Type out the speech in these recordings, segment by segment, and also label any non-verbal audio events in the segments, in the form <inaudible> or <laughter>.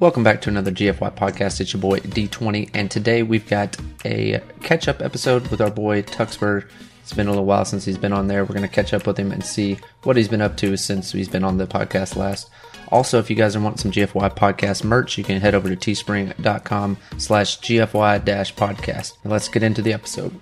Welcome back to another GFY podcast. It's your boy D20, and today we've got a catch up episode with our boy Tuxbird. It's been a little while since he's been on there. We're going to catch up with him and see what he's been up to since he's been on the podcast last. Also, if you guys are want some GFY podcast merch, you can head over to teespring.com slash GFY dash podcast. Let's get into the episode.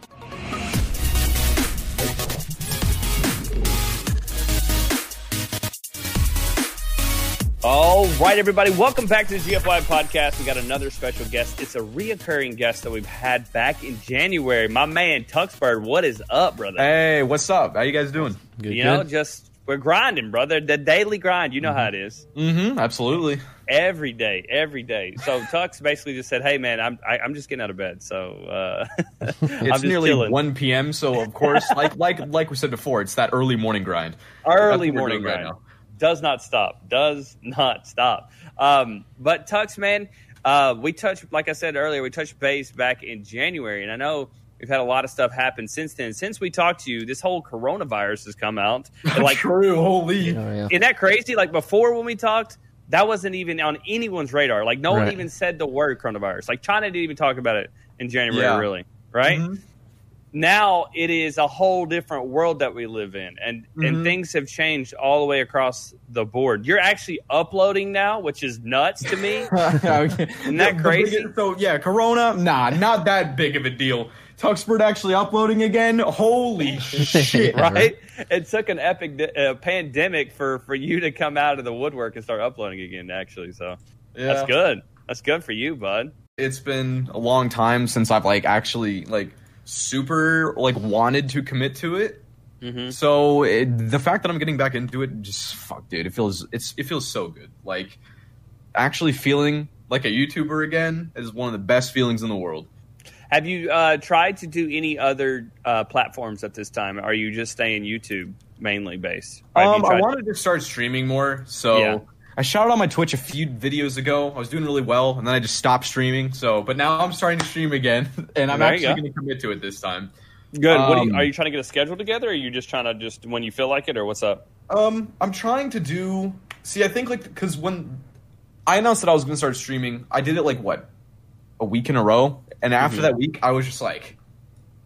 All right, everybody, welcome back to the GFY podcast. We got another special guest. It's a reoccurring guest that we've had back in January. My man Tuxbird, what is up, brother? Hey, what's up? How you guys doing? Good, you know, just we're grinding, brother. The daily grind. You know how it is. Mm-hmm. Absolutely. Every day, every day. So Tux basically just said, "Hey, man, I'm I, I'm just getting out of bed." So uh, <laughs> <laughs> It's nearly chilling. 1 p.m. So of course, like like like we said before, it's that early morning grind. early That's what we're morning doing right grind now. Does not stop does not stop um, but tux man uh, we touched like i said earlier we touched base back in january and i know we've had a lot of stuff happen since then since we talked to you this whole coronavirus has come out <laughs> like True. Holy. Oh, yeah. isn't that crazy like before when we talked that wasn't even on anyone's radar like no one even said the word coronavirus like china didn't even talk about it in january Yeah. really right Mhm. Now it is a whole different world that we live in and and Mhm. things have changed all the way across the board you're actually uploading now which is nuts to me <laughs> Isn't that crazy? So yeah, Corona. Nah, not that big of a deal. Tuxbird actually uploading again. Holy <laughs> shit! Right it took an epic uh, pandemic for for you to come out of the woodwork and start uploading again actually so Yeah. that's good that's good for you bud It's been a long time since I've like actually like super like wanted to commit to it. hmm So it, the fact that I'm getting back into it, just fuck, dude. It feels it's it feels so good. Like actually feeling like a YouTuber again is one of the best feelings in the world. have you uh, tried to do any other uh, platforms at this time are you just staying youtube mainly based Or have you Um, I wanted to start streaming more, so Yeah. I shouted on my Twitch a few videos ago. I was doing really well, and then I just stopped streaming. So, but now I'm starting to stream again, <laughs> and I'm There actually going to commit to it this time. Good. what do you, Um, are you trying to get a schedule together? Or are you just trying to just when you feel like it, or what's up? Um, I'm trying to do. See, I think like because when I announced that I was going to start streaming, I did it like what a week in a row, and after Mhm. that week, I was just like,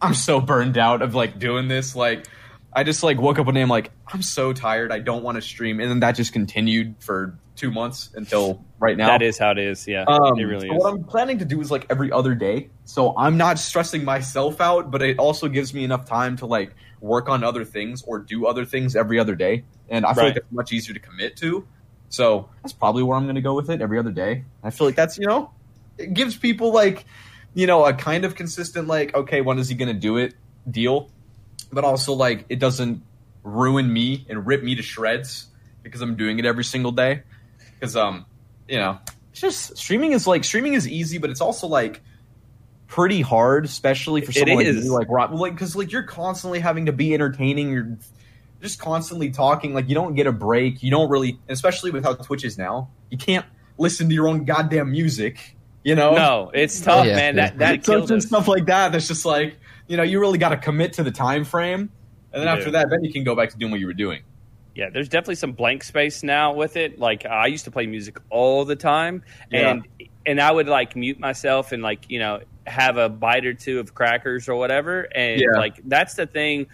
I'm so burned out of like doing this. Like, I just like woke up one day, and I'm like, I'm so tired. I don't want to stream, and then that just continued for two months until right now. That is how it is. Yeah, Um, it really so is. What I'm planning to do is like every other day, so I'm not stressing myself out, but it also gives me enough time to like work on other things or do other things every other day, and I feel Right. like that's much easier to commit to. So that's probably where I'm going to go with it every other day. I feel like that's you know, it gives people like you know a kind of consistent like okay, when is he going to do it deal, but also like it doesn't ruin me and rip me to shreds because I'm doing it every single day. Because um, you know, it's just streaming is like streaming is easy, but it's also like pretty hard, especially for It someone like is. me, like Rob, like because like you're constantly having to be entertaining. You're just constantly talking. Like you don't get a break. You don't really, especially with how Twitch is now. You can't listen to your own goddamn music. You know, no, it's tough, Yeah, man. yeah. That that so killed it's just us. stuff like that. That's just like you know, you really got to commit to the time frame, and then You after that, then you can go back to doing what you were doing. Yeah, there's definitely some blank space now with it. Like I used to play music all the time, and and I would like mute myself and like you know have a bite or two of crackers or whatever, and Yeah. like that's the thing.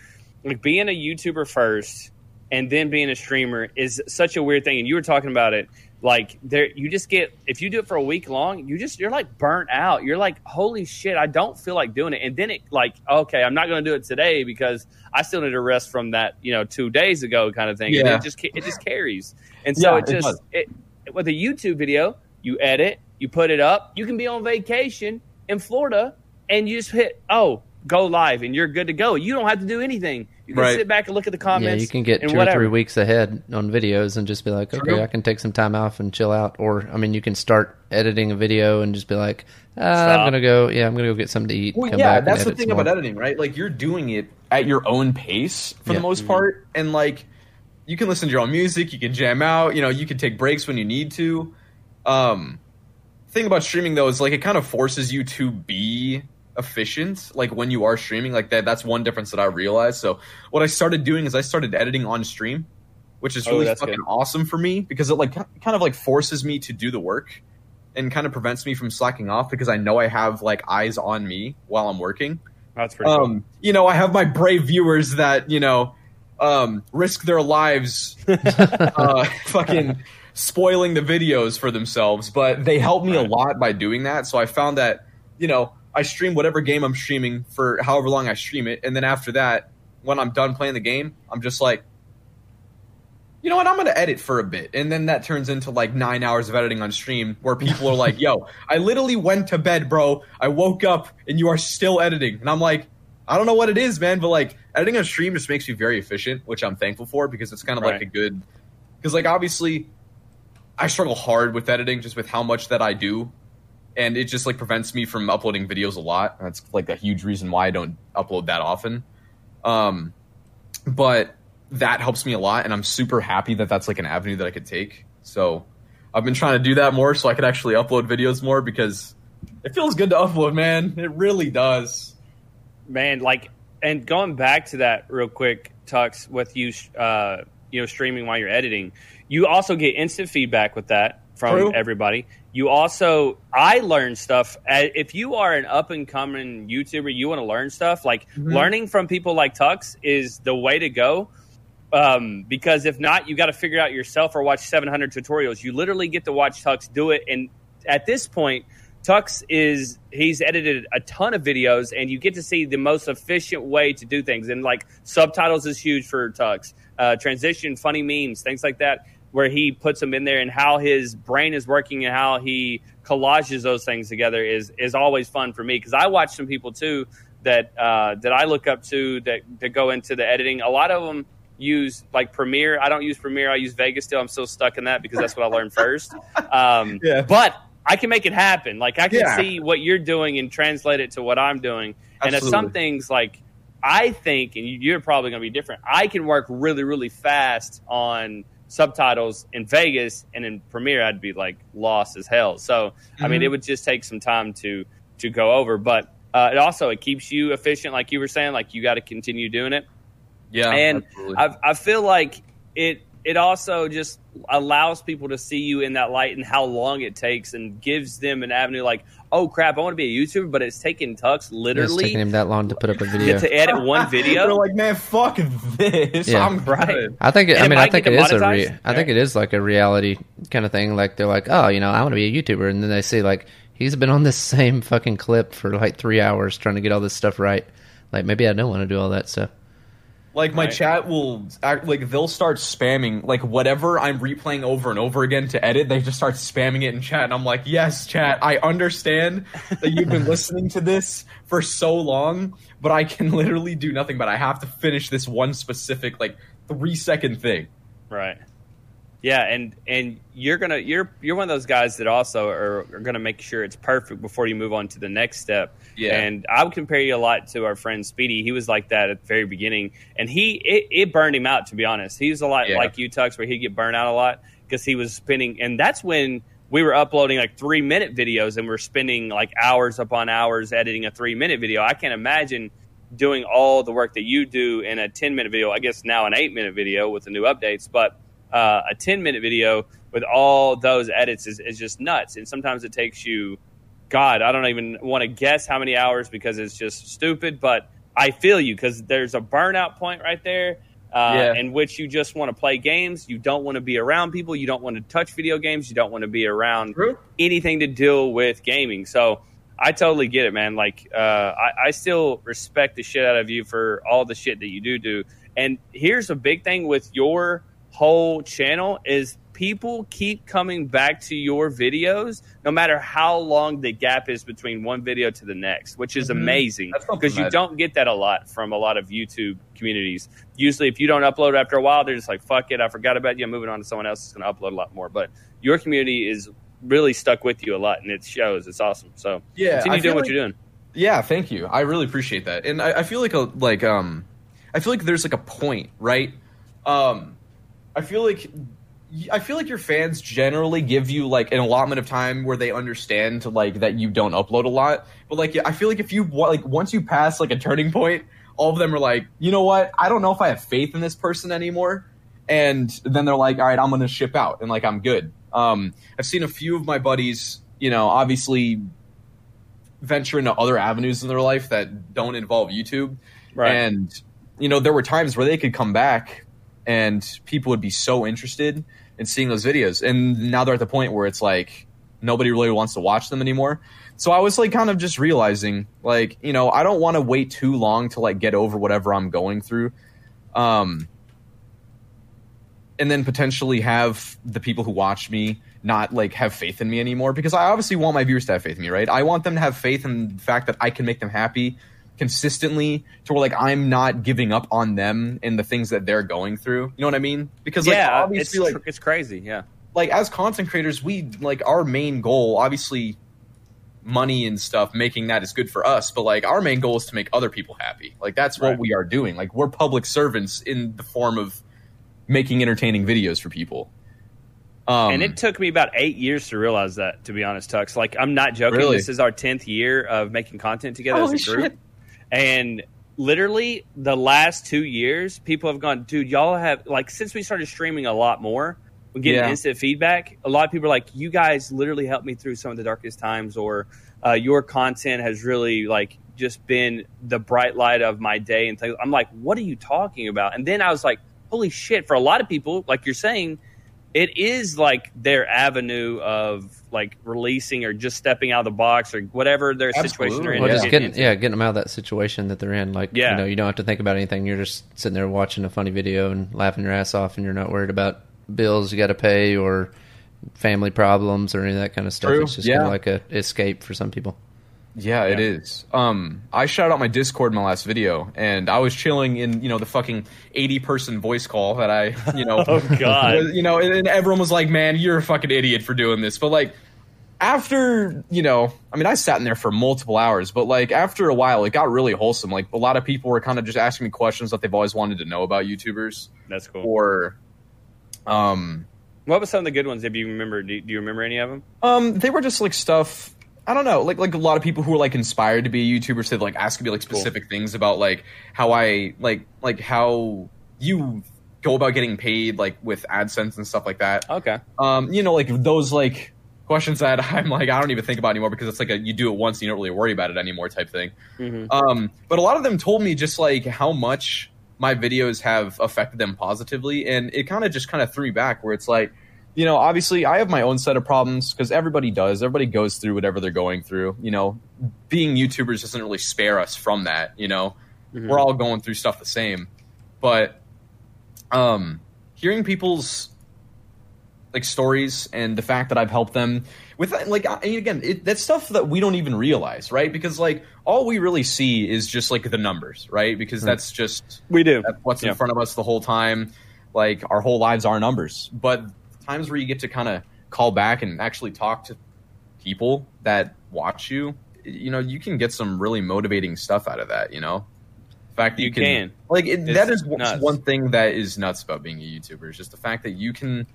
Like being a YouTuber first and then being a streamer is such a weird thing. And you were talking about it, like there you just get if you do it for a week long, you just you're like burnt out. You're like, holy shit, I don't feel like doing it. And then it like, okay, I'm not going to do it today because I still need to rest from that, you know, two days ago kind of thing. And Yeah. it just it just carries. And so Yeah, it it just does. it, with a YouTube video, you edit, you put it up, you can be on vacation in Florida, and you just hit oh go live, and you're good to go. You don't have to do anything. You can Right. sit back and look at the Yeah, comments. you can get two whatever. or three weeks ahead on videos and just be like, okay, True. I can take some time off and chill out. Or, I mean, you can start editing a video and just be like, ah, I'm going to go, yeah, I'm going to go get something to eat. Well, come yeah, back and that's the thing some more. about editing, right? Like you're doing it at your own pace for Yeah. the most part, and like you can listen to your own music, you can jam out, you know, you can take breaks when you need to. Um, thing about streaming though is like it kind of forces you to be efficient like when you are streaming like that that's one difference that i realized so what i started doing is i started editing on stream which is Oh, really that's fucking good. awesome for me because it like kind of like forces me to do the work and kind of prevents me from slacking off because I know I have like eyes on me while I'm working. That's pretty cool. Um, you know, I have my brave viewers that you know um, risk their lives, <laughs> uh, fucking spoiling the videos for themselves, but they help me a lot by doing that. So I found that you know I stream whatever game I'm streaming for however long I stream it, and then after that, when I'm done playing the game, I'm just like. You know what? I'm gonna edit for a bit, and then that turns into like nine hours of editing on stream, where people are like, <laughs> "Yo, I literally went to bed, bro. I woke up, and you are still editing." And I'm like, I don't know what it is, man, but like editing on stream just makes me very efficient, which I'm thankful for because it's kind of like a good. Because like obviously, I struggle hard with editing, just with how much that I do, and it just like prevents me from uploading videos a lot. That's like a huge reason why I don't upload that often. Um, but that helps me a lot, and I'm super happy that that's like an avenue that I could take. So I've been trying to do that more, so I could actually upload videos more because it feels good to upload, man. It really does. man like and going back to that real quick tux with you uh you know streaming while you're editing you also get instant feedback with that from True. everybody you also i learn stuff Uh, if you are an up and coming youtuber you want to learn stuff like Mhm. learning from people like tux is the way to go um, because if not you got to figure it out yourself or watch 700 tutorials you literally get to watch tux do it and at this point Tux is he's edited a ton of videos, and you get to see the most efficient way to do things. And like subtitles is huge for Tux. Uh, transition, funny memes, things like that, where he puts them in there, and how his brain is working and how he collages those things together is is always fun for me because I watch some people too that uh, that I look up to that that go into the editing. A lot of them use like Premiere. I don't use Premiere. I use Vegas still. I'm still stuck in that because that's what I learned first. Um, <laughs> Yeah. but I can make it happen. Like I can Yeah. see what you're doing and translate it to what I'm doing. And if some things like I think, and you're probably going to be different. I can work really, really fast on subtitles in Vegas, and in Premiere, I'd be like lost as hell. So, I mean, it would just take some time to to go over. But uh, it also it keeps you efficient, like you were saying. Like you got to continue doing it. Yeah, And. I, I feel like it it also just allows people to see you in that light and how long it takes and gives them an avenue like oh crap i want to be a youtuber but it's taking tux It's literally taking him that long to put up a <laughs> video. to edit one <laughs> They're video like, man, fuck this. Yeah. I'm Right. I think. It, I mean, I might think it is a. Re- demonetized, I think it is like a reality kind of thing. Like they're like, oh, you know, I want to be a YouTuber, and then they see like he's been on this <laughs> same fucking clip for like three hours trying to get all this stuff right. Like maybe I don't want to do all that stuff. Like my Right. chat will act like they'll start spamming like whatever I'm replaying over and over again to edit. They just start spamming it in chat, and I'm like, yes, chat, I understand that you've been <laughs> listening to this for so long, but I can literally do nothing. But I have to finish this one specific like three second thing. right yeah and and you're gonna you're you're one of those guys that also are, are gonna make sure it's perfect before you move on to the next step. Yeah. and i would compare you a lot to our friend speedy. He was like that at the very beginning. And he it, it burned him out to be honest. He's a lot Yeah. like you tux where he'd get burned out a lot because he was spending and that's when we were uploading like three minute videos and we're spending like hours upon hours editing a three minute video. I can't imagine doing all the work that you do in a 10 minute video i guess now an 8 minute video with the new updates but uh, a 10 minute video with all those edits is, is just nuts and sometimes it takes you god i don't even want to guess how many hours because it's just stupid but i feel you because there's a burnout point right there uh, Yeah. in which you just want to play games you don't want to be around people you don't want to touch video games you don't want to be around True. anything to deal with gaming. So I totally get it, man. Like uh, I, I still respect the shit out of you for all the shit that you do do. And here's a big thing with your whole channel is people keep coming back to your videos no matter how long the gap is between one video to the next which is Mhm. amazing because you don't get that a lot from a lot of youtube communities. Usually if you don't upload after a while they're just like fuck it i forgot about you i'm moving on to someone else that's going to upload a lot more. But your community is really stuck with you a lot and it shows. It's awesome. So Yeah, continue doing feel what you're doing. Yeah, thank you. I really appreciate that, and I, I feel like a like um, I feel like there's like a point, right? Um, I feel like I feel like your fans generally give you like an allotment of time where they understand like that you don't upload a lot, but like I feel like if you like once you pass like a turning point, all of them are like, you know what? I don't know if I have faith in this person anymore, and then they're like, all right, I'm gonna ship out, and like I'm good. Um, I've seen a few of my buddies you know, obviously venture into other avenues in their life that don't involve YouTube. Right. And you know, there were times where they could come back and people would be so interested in seeing those videos. And now they're at the point where it's like nobody really wants to watch them anymore. So I was like kind of just realizing like, you know, I don't want to wait too long to like get over whatever I'm going through. Um and then potentially have the people who watch me not like have faith in me anymore because I obviously want my viewers to have faith in me, right? I want them to have faith in the fact that I can make them happy consistently to where like I'm not giving up on them and the things that they're going through. You know what I mean? Because like yeah, it's, obviously like it's crazy. Yeah. like as content creators, we like our main goal, obviously money and stuff, making that is good for us, but like our main goal is to make other people happy. Like that's what we are doing. Like we're public servants in the form of making entertaining videos for people. Um, and it took me about eight years to realize that, to be honest, Tux. Like, I'm not joking. Really? This is our 10th year of making content together Holy as a group. shit. And literally, the last two years, people have gone, dude, y'all have, like, since we started streaming a lot more, we're getting Yeah. instant feedback. A lot of people are like, you guys literally helped me through some of the darkest times, or uh, your content has really, like, just been the bright light of my day. And things. I'm like, what are you talking about? And then I was like, holy shit, for a lot of people, like you're saying, it is like their avenue of like releasing or just stepping out of the box or whatever their situation they're in. Well, Yeah. just getting yeah, getting them out of that situation that they're in. Like, Yeah. you know, you don't have to think about anything. You're just sitting there watching a funny video and laughing your ass off, and you're not worried about bills you got to pay or family problems or any of that kind of stuff. True, It's just yeah. kind of like a escape for some people. Yeah, it Yeah. is. Um, I shouted out my Discord in my last video, and I was chilling in you know the fucking eighty person voice call that I you know <laughs> Oh, God. <laughs> you know, and, and everyone was like, "Man, you're a fucking idiot for doing this." But like after you know, I mean, I sat in there for multiple hours, but like after a while, it got really wholesome. Like a lot of people were kind of just asking me questions that they've always wanted to know about YouTubers, That's cool. or um, What was some of the good ones? If you remember, do, do you remember any of them? Um, they were just like stuff. I don't know, like like a lot of people who are like inspired to be a YouTuber said like ask me like specific things about like how I like like how you go about getting paid like with AdSense and stuff like that. Okay. Um, you know, like those like questions that <laughs> I'm like I don't even think about anymore because it's like a you do it once and you don't really worry about it anymore type thing. Mhm. Um, but a lot of them told me just like how much my videos have affected them positively, and it kind of just kind of threw me back where it's like, you know, obviously I have my own set of problems because everybody does. Everybody goes through whatever they're going through. You know, being YouTubers doesn't really spare us from that. You know, Mhm. we're all going through stuff the same, but um, hearing people's like stories and the fact that I've helped them with like I mean, again it, that's stuff that we don't even realize right because like all we really see is just like the numbers right because that's just We do. that's what's Yeah. in front of us the whole time like our whole lives are numbers but times where you get to kind of call back and actually talk to people that watch you you know you can get some really motivating stuff out of that you know the fact that you, You can, can. like it, that is nuts. one thing that is nuts about being a youtuber is just the fact that you can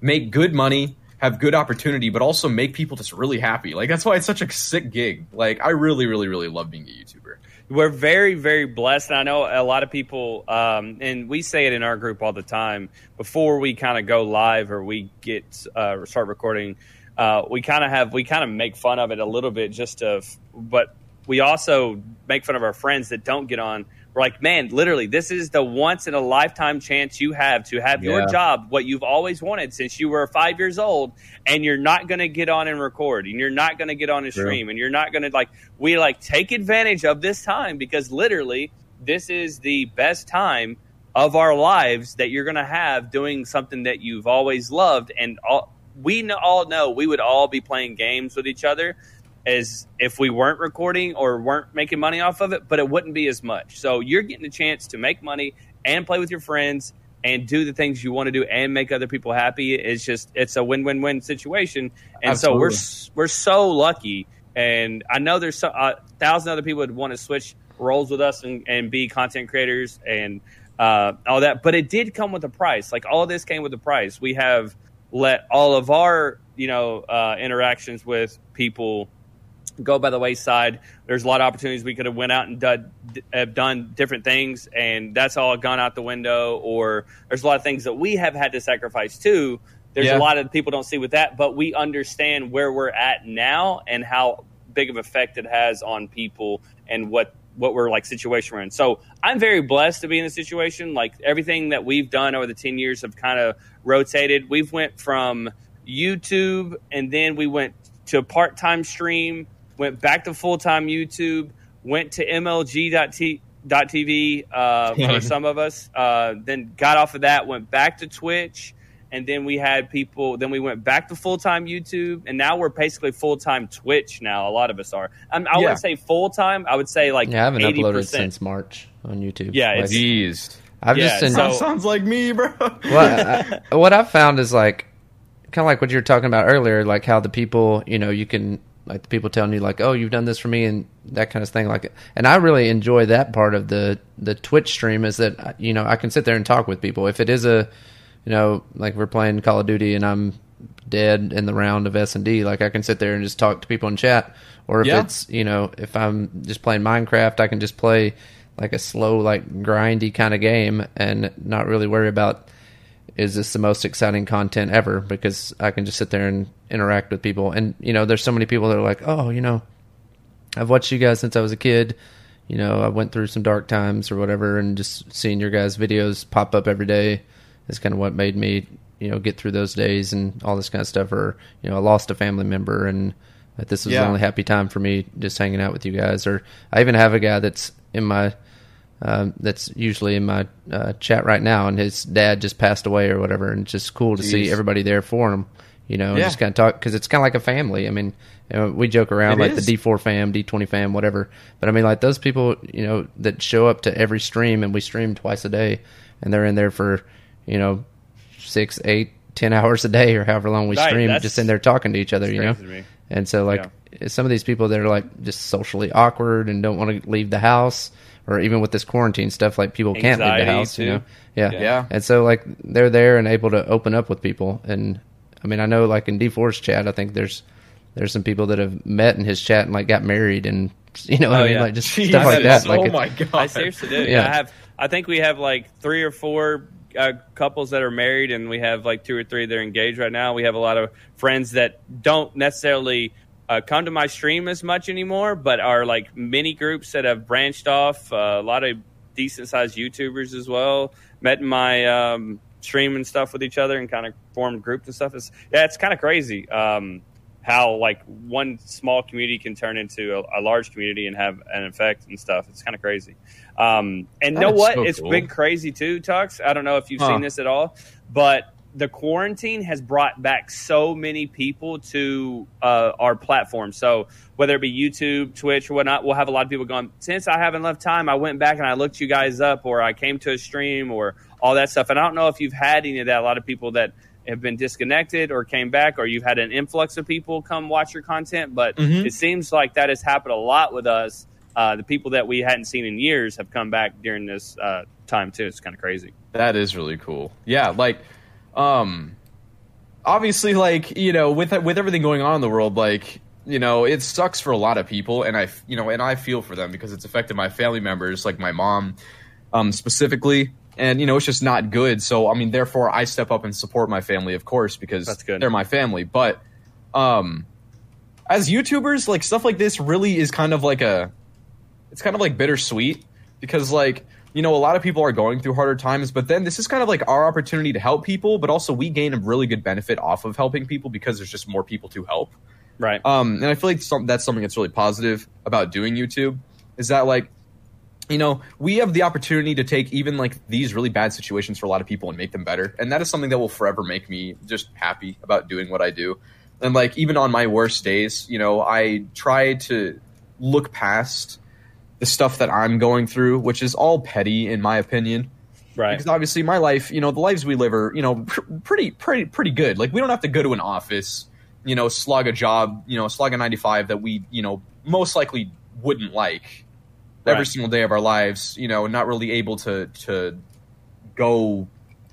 make good money have good opportunity but also make people just really happy like that's why it's such a sick gig like i really really really love being a youtuber We're very, very blessed. And I know a lot of people, um, and we say it in our group all the time before we kind of go live or we get uh, start recording. Uh, we kind of have we kind of make fun of it a little bit, just to, but we also make fun of our friends that don't get on. Like, man, literally, this is the once in a lifetime chance you have to have your job, what you've always wanted since you were five years old, and you're not going to get on and record, and you're not going to get on and True. stream, and you're not going to like. We like take advantage of this time because literally, this is the best time of our lives that you're going to have doing something that you've always loved, and all we all know we would all be playing games with each other as if we weren't recording or weren't making money off of it, but it wouldn't be as much. So you're getting a chance to make money and play with your friends and do the things you want to do and make other people happy. It's just it's a win-win-win situation. And so we're we're so lucky. And I know there's so, a thousand other people would want to switch roles with us and, and be content creators and uh, all that, but it did come with a price. Like all of this came with a price. We have let all of our you know uh, interactions with people go by the wayside. There's a lot of opportunities we could have went out and done, have done different things, and that's all gone out the window. Or there's a lot of things that we have had to sacrifice too there's Yeah. a lot of people don't see with that, but we understand where we're at now and how big of effect it has on people and what what we're like situation we're in. So I'm very blessed to be in this situation. Like everything that we've done over the ten years have kind of rotated. We've went from YouTube and then we went to part time stream, went back to full time YouTube, went to MLG.t- uh, <laughs> for some of us. Uh, then got off of that, went back to Twitch, and then we had people. Then we went back to full time YouTube, and now we're basically full time Twitch. Now a lot of us are. Um, I Yeah. wouldn't say full time. I would say like Yeah, I haven't eighty uploaded percent. since March on YouTube. Yeah, Like, it's- Jeez. I've yeah, just en- so- sounds like me, bro. <laughs> well, I, what I've found is like kind of like what you were talking about earlier, like how the people, you know, you can like the people telling you like, "Oh, you've done this for me," and that kind of thing. Like, and I really enjoy that part of the the Twitch stream is that you know I can sit there and talk with people. If it is a, you know, like we're playing Call of Duty and I'm dead in the round of S and D, like I can sit there and just talk to people in chat. Or if Yeah. it's you know if I'm just playing Minecraft, I can just play like a slow, like grindy kind of game and not really worry about is this the most exciting content ever because I can just sit there and interact with people. And you know, there's so many people that are like, oh, you know, I've watched you guys since I was a kid. You know, I went through some dark times or whatever, and just seeing your guys' videos pop up every day is kind of what made me, you know, get through those days and all this kind of stuff. Or you know, I lost a family member, and that this was Yeah. the only happy time for me just hanging out with you guys. Or I even have a guy that's in my um, that's usually in my uh, chat right now, and his dad just passed away or whatever, and it's just cool to see everybody there for him, you know, and Yeah. just kind of talk because it's kind of like a family. I mean, you know, we joke around It like is. the D4 fam, D20 fam, whatever, but I mean, like those people, you know, that show up to every stream, and we stream twice a day, and they're in there for, you know, six, eight, ten <laughs> hours a day or however long we Right, stream, just in there talking to each other, you know. crazy to me. And so, like, some of these people that are like just socially awkward and don't want to leave the house, or even with this quarantine stuff, like people can't leave the Anxiety, house, you know. Yeah. Yeah. And so, like, they're there and able to open up with people. And I mean, I know, like in D4's chat, I think there's there's some people that have met in his chat and like got married, and <laughs> you know, what Oh, I mean, yeah. like just Jeez. <laughs> stuff like that. Oh Like, it- my god. I seriously do. Yeah. Yeah. I have. I think we have like three or four uh, couples that are married, and we have like two or three that are engaged right now. We have a lot of friends that don't necessarily uh, come to my stream as much anymore, but are like many groups that have branched off. Uh, a lot of decent sized YouTubers as well met in my um, stream and stuff with each other, and kind of formed groups and stuff. It's yeah, it's kind of crazy. Um, how like one small community can turn into a, a large community and have an effect and stuff. It's kind of crazy. Um, and That know what? so It's cool. been crazy too, Tux. I don't know if you've Huh. seen this at all, but the quarantine has brought back so many people to uh, our platform. So whether it be YouTube, Twitch, or whatnot, we'll have a lot of people going. Since I haven't left time, I went back and I looked you guys up, or I came to a stream, or all that stuff. And I don't know if you've had any of that. A lot of people that have been disconnected or came back, or you've had an influx of people come watch your content. But Mhm. it seems like that has happened a lot with us. Uh, the people that we hadn't seen in years have come back during this uh, time too. It's kind of crazy. That is really cool. Yeah, like um obviously like, you know, with with everything going on in the world like, you know, it sucks for a lot of people and I you know, and I feel for them because it's affected my family members like my mom um specifically and you know, it's just not good. So I mean, therefore I step up and support my family of course because That's good. they're my family, but um as YouTubers, like stuff like this really is kind of like a it's kind of like bittersweet because like you know a lot of people are going through harder times but then this is kind of like our opportunity to help people but also we gain a really good benefit off of helping people because there's just more people to help. Right. um and i feel like some, that's something that's really positive about doing youtube is that like you know we have the opportunity to take even like these really bad situations for a lot of people and make them better. And that is something that will forever make me just happy about doing what i do. And like even on my worst days you know i try to look past the stuff that i'm going through which is all petty in my opinion. Right. because obviously my life you know the lives we live are you know pr- pretty pretty pretty good. Like we don't have to go to an office you know slog a job you know slog a 95 that we you know most likely wouldn't like every single day of our lives you know not really able to to go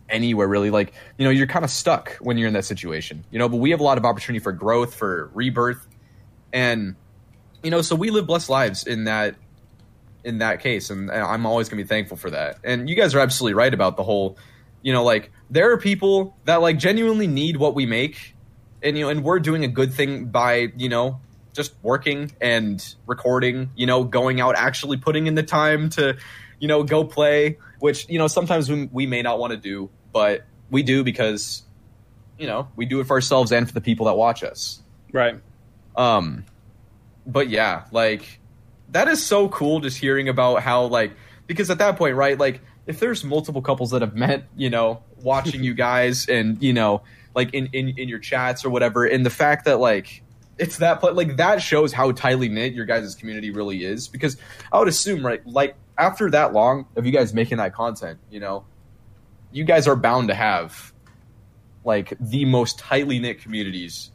anywhere really. Like you know you're kind of stuck when you're in that situation you know? But we have a lot of opportunity for growth for rebirth. And you know so we live blessed lives in that in that case and i'm always going to be thankful for that and you guys are absolutely right about the whole You know, like there are people that like genuinely need what we make, and you know, and we're doing a good thing by you know just working and recording. You know, going out actually putting in the time to you know go play, which you know sometimes we, we may not want to do, but we do because you know we do it for ourselves and for the people that watch us. Right. Um, but yeah, like that is so cool just hearing about how like because at that point, right, like if there's multiple couples that have met, you know, watching you <laughs> guys and you know, like in in in your chats or whatever, and the fact that like it's that like that shows how tightly knit your guys' community really is because I would assume right like after that long of you guys making that content, you know, you guys are bound to have like the most tightly knit communities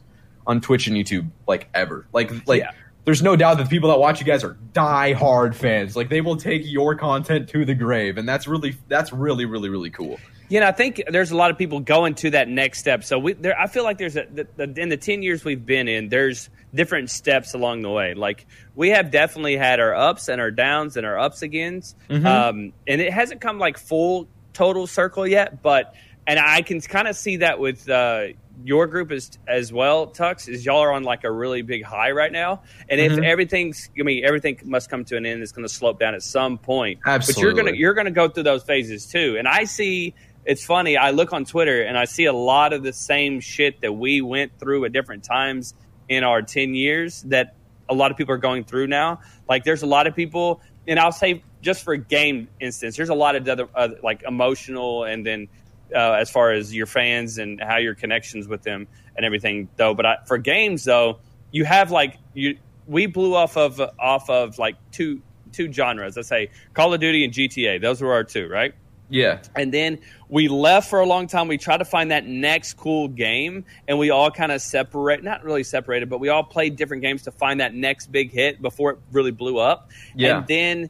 on Twitch and YouTube like ever. Like like Yeah. There's no doubt that the people that watch you guys are die hard fans. Like they will take your content to the grave, and that's really that's really really really cool. You know, I think there's a lot of people going to that next step. So we, there, I feel like there's a the, the, in the ten years we've been in, there's different steps along the way. Like we have definitely had our ups and our downs and our ups agains, um, and it hasn't come like full total circle yet. But and I can kind of see that with uh, your group is as well, Tux. Is y'all are on like a really big high right now, and if everything's, I mean, everything must come to an end. It's going to slope down at some point. But you're Absolutely. gonna you're gonna go through those phases too. And I see it's funny. I look on Twitter and I see a lot of the same shit that we went through at different times in our ten years that a lot of people are going through now. Like there's a lot of people, and I'll say just for game instance, there's a lot of other uh, like emotional and then. Uh, as far as your fans and how your connections with them and everything, though, but I, for games though, you have like you. We blew off of off of like two two genres. Let's say Call of Duty and GTA. Those were our two, right? Yeah, And then we left for a long time. We tried to find that next cool game, and we all kind of separate, not really separated, but we all played different games to find that next big hit before it really blew up. Yeah. And then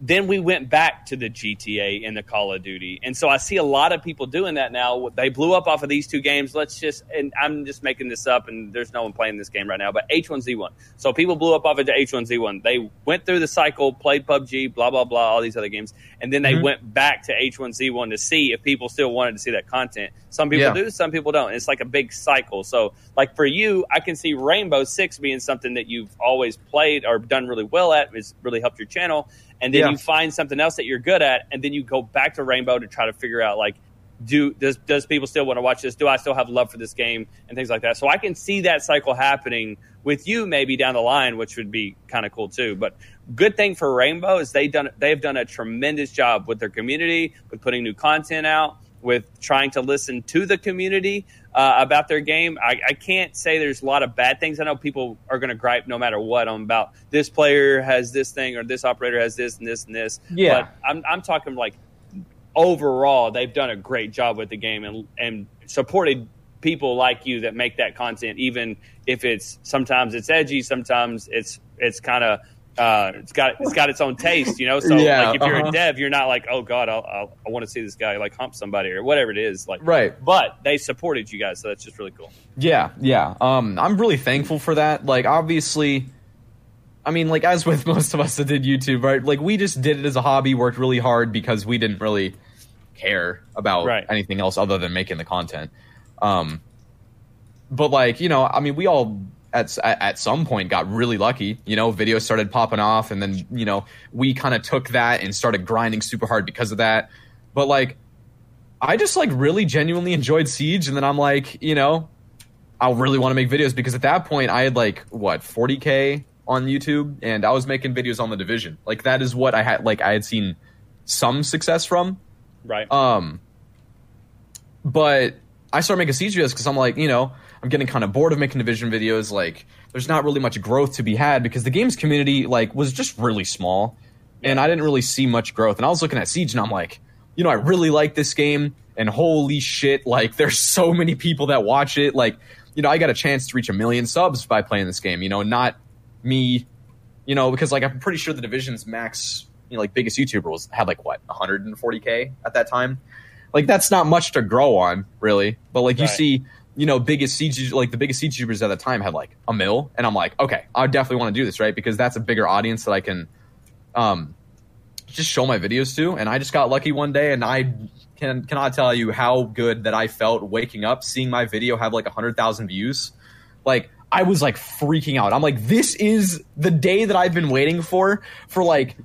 then we went back to the GTA and the Call of Duty. And so I see a lot of people doing that now. They blew up off of these two games. Let's just, and I'm just making this up, and there's no one playing this game right now, but H1Z1. So people blew up off of the H1Z1. They went through the cycle, played PUBG, blah, blah, blah, all these other games. And then they Mhm. went back to H1Z1 to see if people still wanted to see that content. Some people Yeah. do, some people don't. It's like a big cycle. So, like for you, I can see Rainbow Six being something that you've always played or done really well at. It's really helped your channel. And then Yeah. you find something else that you're good at, and then you go back to Rainbow to try to figure out like, do does does people still want to watch this? Do I still have love for this game and things like that? So I can see that cycle happening with you maybe down the line, which would be kind of cool too. But good thing for Rainbow is they done they've done a tremendous job with their community, with putting new content out, with trying to listen to the community uh, about their game. I, I can't say there's a lot of bad things. I know people are going to gripe no matter what on about this player has this thing or this operator has this and this and this. Yeah. But I'm, I'm talking like overall, they've done a great job with the game and and supported people like you that make that content, even if it's sometimes it's edgy, sometimes it's it's kind of. Uh, it's got it's got its own taste, you know. So Yeah, like if you're uh-huh. a dev, you're not like, oh god, I'll, I'll, I want to see this guy like hump somebody or whatever it is. Like, right. but they supported you guys, so that's just really cool. Yeah, yeah. Um, I'm really thankful for that. Like, obviously, I mean, like as with <laughs> most of us that did YouTube, right? Like, we just did it as a hobby, worked really hard because we didn't really care about Right. anything else other than making the content. Um, but like, you know, I mean, we all at at some point got really lucky. You know, videos started popping off, and then you know, we kind of took that and started grinding super hard because of that. But like, I just like really genuinely enjoyed Siege, and then I'm like, you know, I really want to make videos because at that point I had like what 40k on YouTube, and I was making videos on the division. Like that is what I had like I had seen some success from. Right. Um, but I started making siege videos because I'm like, you know, I'm getting kind of bored of making division videos. Like, there's not really much growth to be had because the games community like was just really small, and I didn't really see much growth. And I was looking at Siege, and I'm like, you know, I really like this game, and holy shit, like, there's so many people that watch it. Like, you know, I got a chance to reach a million subs by playing this game. You know, not me, you know, because like I'm pretty sure the division's max, you know, like biggest YouTuber was had like what 140k at that time. Like that's not much to grow on, really. But like you see, you know, biggest siege like the biggest siege YouTubers at the time had like a mil, and I'm like, okay, I definitely want to do this, right? Because that's a bigger audience that I can, um, just show my videos to. And I just got lucky one day, and I can cannot tell you how good that I felt waking up seeing my video have like hundred thousand views. Like I was like freaking out. I'm like, this is the day that I've been waiting for for like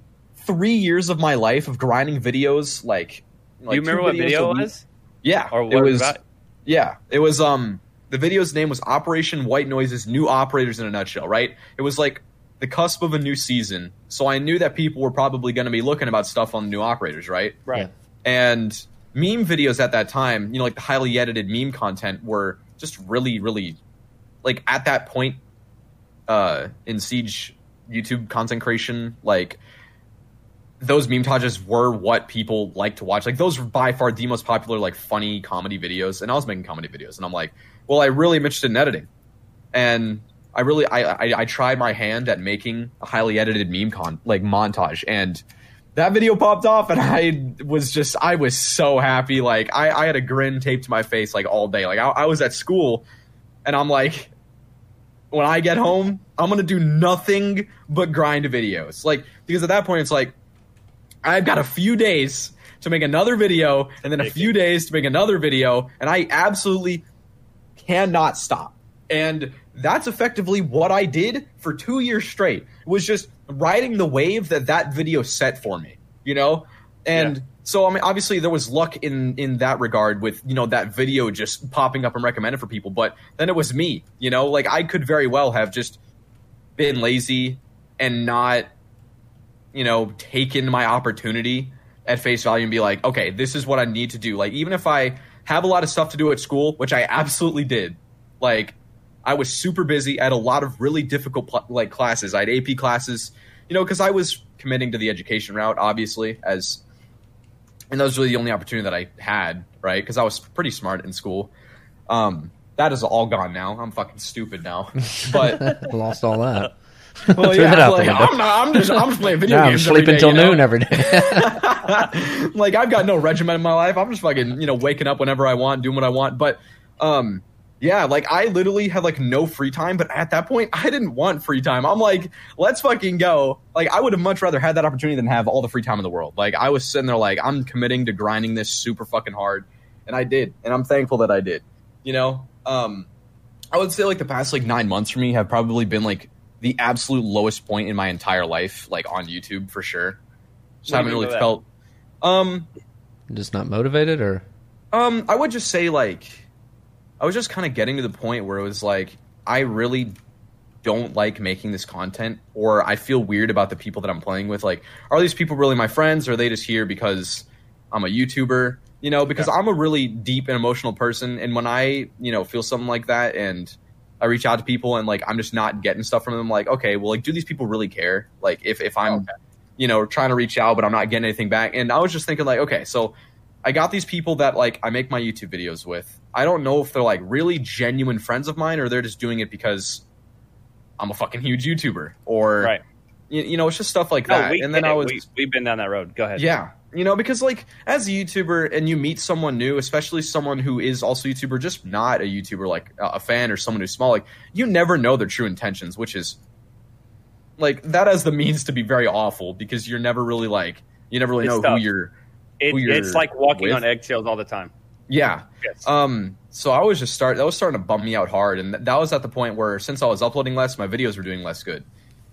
three years of my life of grinding videos. Like, like you remember what video it was? Yeah, Or it what was. about? Yeah, it was. Um, the video's name was Operation White Noises: New Operators in a Nutshell. Right? It was like the cusp of a new season, so I knew that people were probably going to be looking about stuff on the new operators, right? Right. And meme videos at that time, you know, like the highly edited meme content, were just really, really, like at that point, uh, in Siege YouTube content creation, like those meme tages were what people like to watch. Like those were by far the most popular, like funny comedy videos. And I was making comedy videos, and I'm like, well, I really am interested in editing, and I really, I, I, I tried my hand at making a highly edited meme con like montage, and that video popped off, and <laughs> I was just, I was so happy. Like I, I had a grin taped to my face like all day. Like I, I was at school, and I'm like, when I get home, I'm gonna do nothing but grind videos. Like because at that point, it's like I've got a few days to make another video, and then a few days to make another video, and I absolutely cannot stop. And that's effectively what I did for two years straight. Was just riding the wave that that video set for me, you know. And Yeah. so I mean, obviously there was luck in in that regard with you know that video just popping up and recommended for people. But then it was me, you know, like I could very well have just been lazy and not you know, taken my opportunity at face value and be like, okay, this is what I need to do. Like, even if I have a lot of stuff to do at school, which I absolutely did, like, I was super busy. I had a lot of really difficult like classes. I had AP classes, you know, because I was committing to the education route, obviously, as and that was really the only opportunity that I had, right? Because I was pretty smart in school. Um, that is all gone now. I'm fucking stupid now, <laughs> but <laughs> Lost all that. Well, yeah, out like. I'm not. I'm just. I'm just playing video I'm games. every sleeping day, till you know? noon every day. <laughs> like I've got no regimen in my life. I'm just fucking, you know, waking up whenever I want, doing what I want. But um yeah, like I literally had like no free time, but at that point I didn't want free time. I'm like, let's fucking go. Like I would have much rather had that opportunity than have all the free time in the world. Like I was sitting there like I'm committing to grinding this super fucking hard. And I did. And I'm thankful that I did. You know? Um I would say like the past like nine months for me have probably been like the absolute lowest point in my entire life, like on YouTube for sure. Just What do haven't really felt um Just not motivated, or um, I would just say like I was just kind of getting to the point where it was like I really don't like making this content or I feel weird about the people that I'm playing with. Like, are these people really my friends or are they just here because I'm a YouTuber? You know, because I'm a really deep and emotional person and when I, you know, feel something like that and I reach out to people and like I'm just not getting stuff from them like, okay, well like do these people really care? Like if if I'm Okay. you know, trying to reach out but I'm not getting anything back. And I was just thinking like, okay, so I got these people that like I make my YouTube videos with. I don't know if they're like really genuine friends of mine or they're just doing it because I'm a fucking huge YouTuber or Right. you, you know it's just stuff like No, that. and then I was we, we've been down that road. Go ahead. yeah, you know because like as a YouTuber and you meet someone new, especially someone who is also a YouTuber, just not a YouTuber like a fan or someone who's small, like you never know their true intentions, which is like that has the means to be very awful because you're never really like you never really It's know tough. who you're It, who you're it's like walking with. on eggshells all the time. yeah Yes. um, so I was just start that was starting to bum me out hard, and th- that was at the point where since I was uploading less, my videos were doing less good,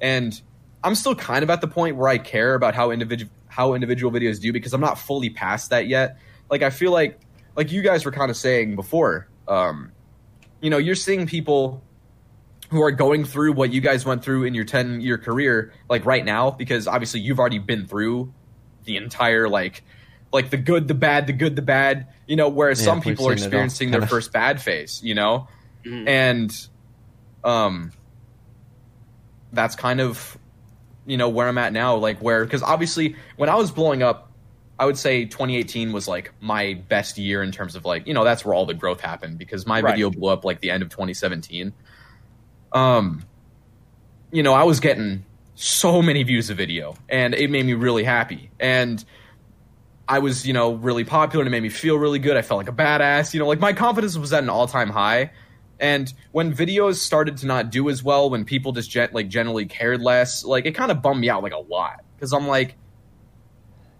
and I'm still kind of at the point where I care about how individual how individual videos do because I'm not fully past that yet. Like I feel like like you guys were kind of saying before, um, you know, you're seeing people who are going through what you guys went through in your 10 year career like right now because obviously you've already been through the entire like like the good the bad the good the bad you know whereas Yeah, some people are seen it all, experiencing their first bad phase you know Mhm. and um that's kind of you know where i'm at now like where because obviously when i was blowing up i would say 2018 was like my best year in terms of like you know that's where all the growth happened because my Right. video blew up like the end of 2017 um you know i was getting so many views a video and it made me really happy and I was, you know, really popular and it made me feel really good. I felt like a badass. You know, like my confidence was at an all time high. And when videos started to not do as well, when people just gen- like generally cared less, like it kind of bummed me out like a lot because I'm like,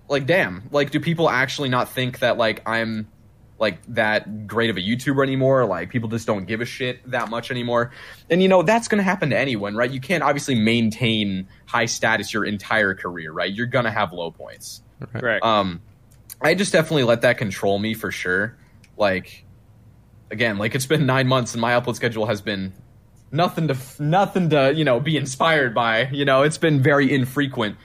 like damn, like do people actually not think that like I'm like that great of a YouTuber anymore? Like people just don't give a shit that much anymore. And you know, that's going to happen to anyone, right? You can't obviously maintain high status your entire career, right? You're going to have low points. Right. Um I just definitely let that control me for sure. Like again, like it's been 9 months and my upload schedule has been nothing to nothing to, you know, be inspired by. You know, it's been very infrequent.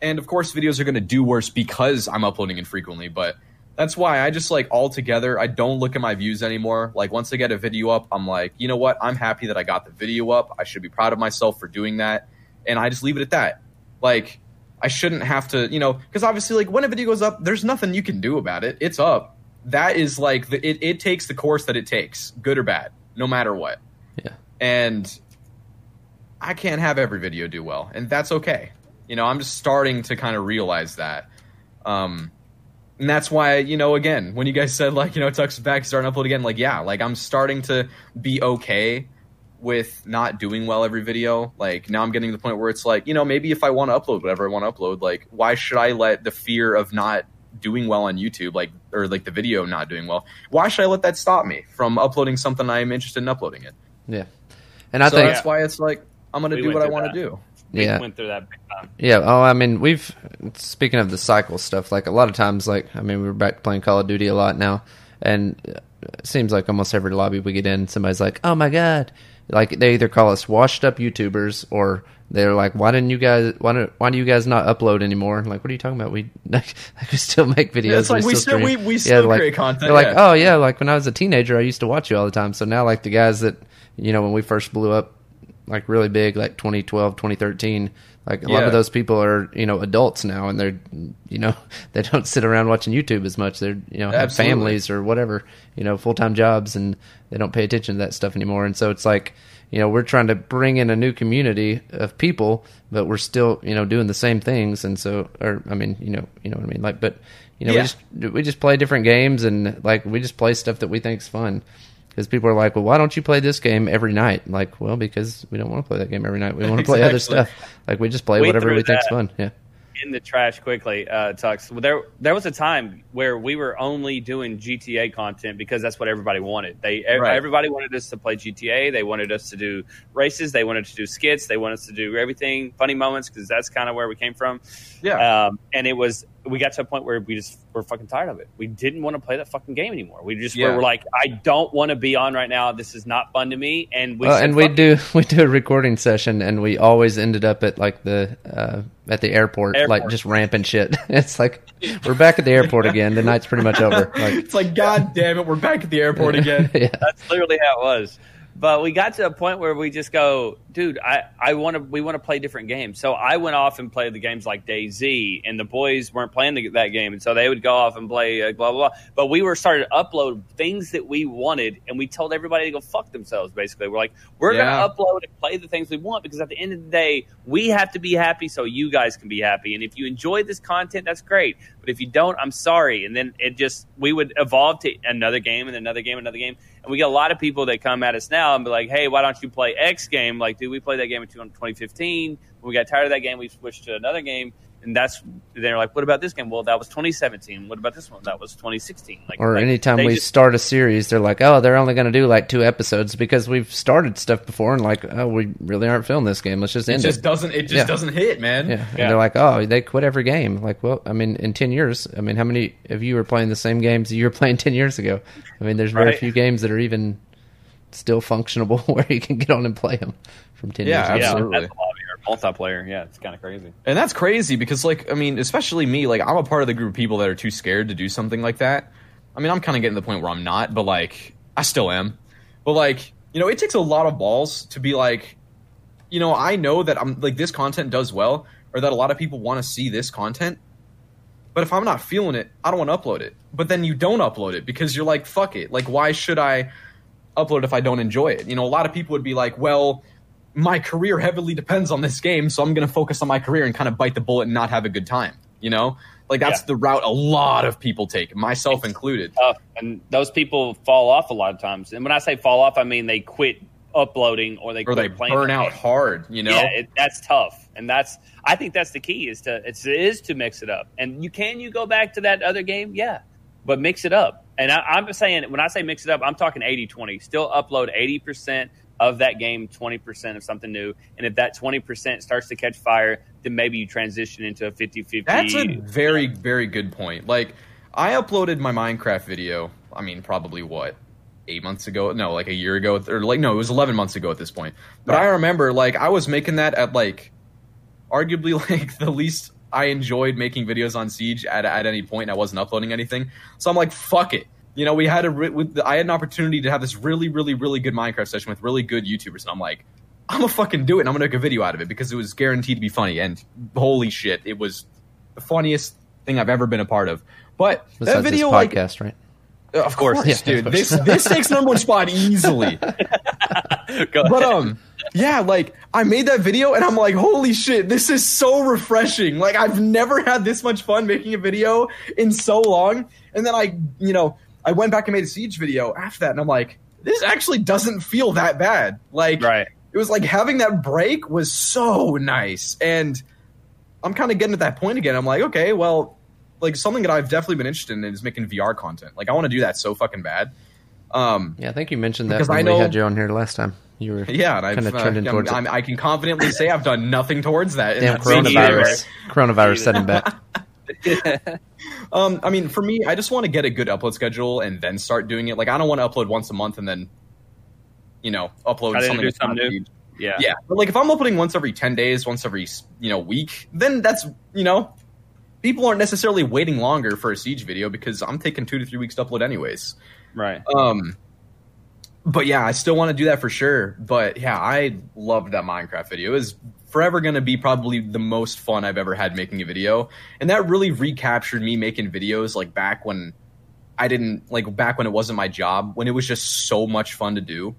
And of course videos are going to do worse because I'm uploading infrequently, but that's why I just like altogether I don't look at my views anymore. Like once I get a video up, I'm like, you know what? I'm happy that I got the video up. I should be proud of myself for doing that, and I just leave it at that. Like I shouldn't have to, you know, because obviously like when a video goes up, there's nothing you can do about it. It's up. That is like the, it. It takes the course that it takes, good or bad, no matter what. Yeah. And I can't have every video do well, and that's okay. You know, I'm just starting to kind of realize that. Um, and that's why you know again when you guys <laughs> said like you know Tux is back starting upload again like yeah like I'm starting to be okay with not doing well every video like now I'm getting to the point where it's like you know maybe if I want to upload whatever I want to upload like why should I let the fear of not doing well on YouTube like or like the video not doing well why should I let that stop me from uploading something I'm interested in uploading it Yeah. And I so think that's why it's like I'm gonna We do what I want to do we yeah. went through that big time. Yeah. Oh, I mean, we've speaking of the cycle stuff. Like a lot of times, like I mean, we're back playing Call of Duty a lot now, and it seems like almost every lobby we get in, somebody's like, "Oh my god!" Like they either call us washed up YouTubers or they're like, "Why didn't you guys? Why do, why do you guys not upload anymore?" I'm like, what are you talking about? We <laughs> like, we still make videos. it's like we still- stream." we- we still like, create content, They're like, "Oh yeah, like when I was a teenager, I used to watch you all the time." So now, like the guys that you know when we first blew up, like really big, like 2012, 2013. Like a lot of those people are, you know, adults now, and they're, you know, <laughs> they don't sit around watching YouTube as much. They're, you know, have Absolutely. families or whatever, you know, full time jobs, and they don't pay attention to that stuff anymore. And so it's like, you know, we're trying to bring in a new community of people, but we're still, you know, doing the same things. And so, or I mean, you know, you know what I mean, like, but you know, Yeah. we just we just play different games, and like we just play stuff that we think's fun. Because people are like, well, why don't you play this game every night? Like, well, because we don't want to play that game every night. We want to play other stuff. Like, we just play We whatever we think's fun. Yeah. in the trash quickly, uh, Tux. There, there was a time where we were only doing GTA content because that's what everybody wanted. They, Right. everybody wanted us to play GTA. They wanted us to do races. They wanted to do skits. They wanted us to do everything, funny moments, because that's kind of where we came from. yeah Um, and it was, we got to a point where we just were fucking tired of it. We didn't want to play that fucking game anymore. We just Yeah. were, were like, I don't want to be on right now. This is not fun to me. And we, Well, said, and we do <laughs> we do a recording session, and we always ended up at like the uh, at the airport, like just ramping shit. <laughs> it's like we're back at the airport again. The night's pretty much over. Like, <laughs> it's like god damn it we're back at the airport again yeah, That's literally how it was. But we got to a point where we just go, dude, I, I want to we want to play different games. So I went off and played the games like DayZ, and the boys weren't playing the, that game, and so they would go off and play uh, blah blah blah. But we were starting to upload things that we wanted, and we told everybody to go fuck themselves. Basically, we're like, we're Yeah. gonna upload and play the things we want because at the end of the day, we have to be happy so you guys can be happy. And if you enjoy this content, that's great. But if you don't, I'm sorry. And then it just we would evolve to another game and another game, another game. And we get a lot of people that come at us now and be like, "Hey, why don't you play X game?" Like, dude, we played that game in 2015. When we got tired of that game, we switched to another game. And that's they're like, "What about this game?" Well, that was 2017. What about this one? That was 2016. Like, or like, anytime we just- start a series, they're like, oh, they're only going to do like two episodes because we've started stuff before, and like, oh, we really aren't filming this game. Let's just end it just it. doesn't it just Yeah. doesn't hit man Yeah. and Yeah. they're like, oh, they quit every game. Like, well, I mean, in ten years, I mean, how many of you were playing the same games you were <laughs> playing ten years ago? I mean, there's very Right. few games that are even still functionable <laughs> where you can get on and play them from ten Yeah, years ago. yeah, absolutely. Multiplayer. Yeah, it's kind of crazy. And that's crazy because, like, I mean, especially me, like, I'm a part of the group of people that are too scared to do something like that. I mean, I'm kind of getting to the point where I'm not, but, like, I still am. But, like, you know, it takes a lot of balls to be like, you know, I know that I'm, like, this content does well, or that a lot of people want to see this content. But if I'm not feeling it, I don't want to upload it. But then you don't upload it because you're like, fuck it. Like, why should I upload if I don't enjoy it? You know, a lot of people would be like, well, my career heavily depends on this game, so I'm going to focus on my career and kind of bite the bullet and not have a good time. You know, like that's Yeah. the route a lot of people take, myself included. tough, and those people fall off a lot of times. And when I say fall off, I mean they quit uploading or they or they burn out game. hard. You know, Yeah, it, that's tough, and that's I think that's the key is to it's, it is to mix it up. And you can you go back to that other game, yeah, but mix it up. And I, I'm saying when I say mix it up, I'm talking 80-20. Still upload eighty percent of that game, twenty percent of something new. And if that twenty percent starts to catch fire, then maybe you transition into a 50-50. That's a very, very good point. Like, I uploaded my Minecraft video. I mean, probably what eight months ago? No, like a year ago, or like no, it was eleven months ago at this point. But I remember, like, I was making that at like, arguably <laughs> like the least I enjoyed making videos on Siege at at any point. And I wasn't uploading anything, so I'm like, fuck it. You know, we had a re- with, I had an opportunity to have this really, really, really good Minecraft session with really good YouTubers, and I'm like, I'm gonna fucking do it. and I'm gonna make a video out of it because it was guaranteed to be funny. And holy shit, it was the funniest thing I've ever been a part of. But Besides that video, this like, podcast, right? of course, Yeah, dude, of this course. this takes number one spot easily. <laughs> Go But um, yeah, like I made that video and I'm like, holy shit, this is so refreshing. Like I've never had this much fun making a video in so long. And then I, you know, I went back and made a siege video after that, and I'm like, this actually doesn't feel that bad. Like right. it was like having that break was so nice and i'm kind of getting at that point again i'm like okay well like something that i've definitely been interested in is making vr content like i want to do that so fucking bad um Yeah, I think you mentioned that Because when I we had you on here last time. You were <laughs> yeah and i've Kinda uh, trending I'm- towards it. I'm, i can confidently say i've done nothing towards that and damn that's- <laughs> Me neither. coronavirus. Coronavirus setting back. <laughs> <laughs> um i mean for me i just want to get a good upload schedule and then start doing it like i don't want to upload once a month and then you know upload something something new. Yeah. Yeah, but like if I'm uploading once every ten days, once every you know week, then that's you know, people aren't necessarily waiting longer for a siege video because I'm taking two to three weeks to upload anyways. Right. Um, but yeah, I still want to do that for sure. But yeah, I loved that Minecraft video. It was forever going to be probably the most fun I've ever had making a video, and that really recaptured me making videos like back when I didn't like back when it wasn't my job, when it was just so much fun to do.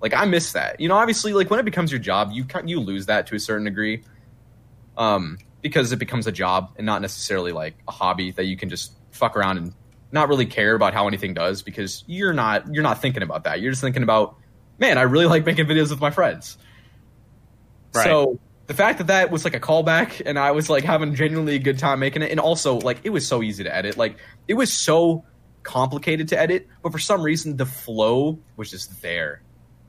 Like I miss that. You know, obviously, like when it becomes your job, you you lose that to a certain degree, um, because it becomes a job and not necessarily like a hobby that you can just fuck around and not really care about how anything does because you're not you're not thinking about that. You're just thinking about, man, I really like making videos with my friends. Right. So the fact that that was like a callback and I was like having genuinely a good time making it, and also like it was so easy to edit. Like it was so complicated to edit, but for some reason the flow was just there.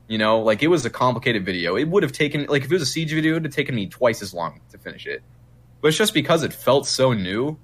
You know, like it was a complicated video. It would have taken like if it was a siege video, it would have taken me twice as long to finish it. But it's just because it felt so new.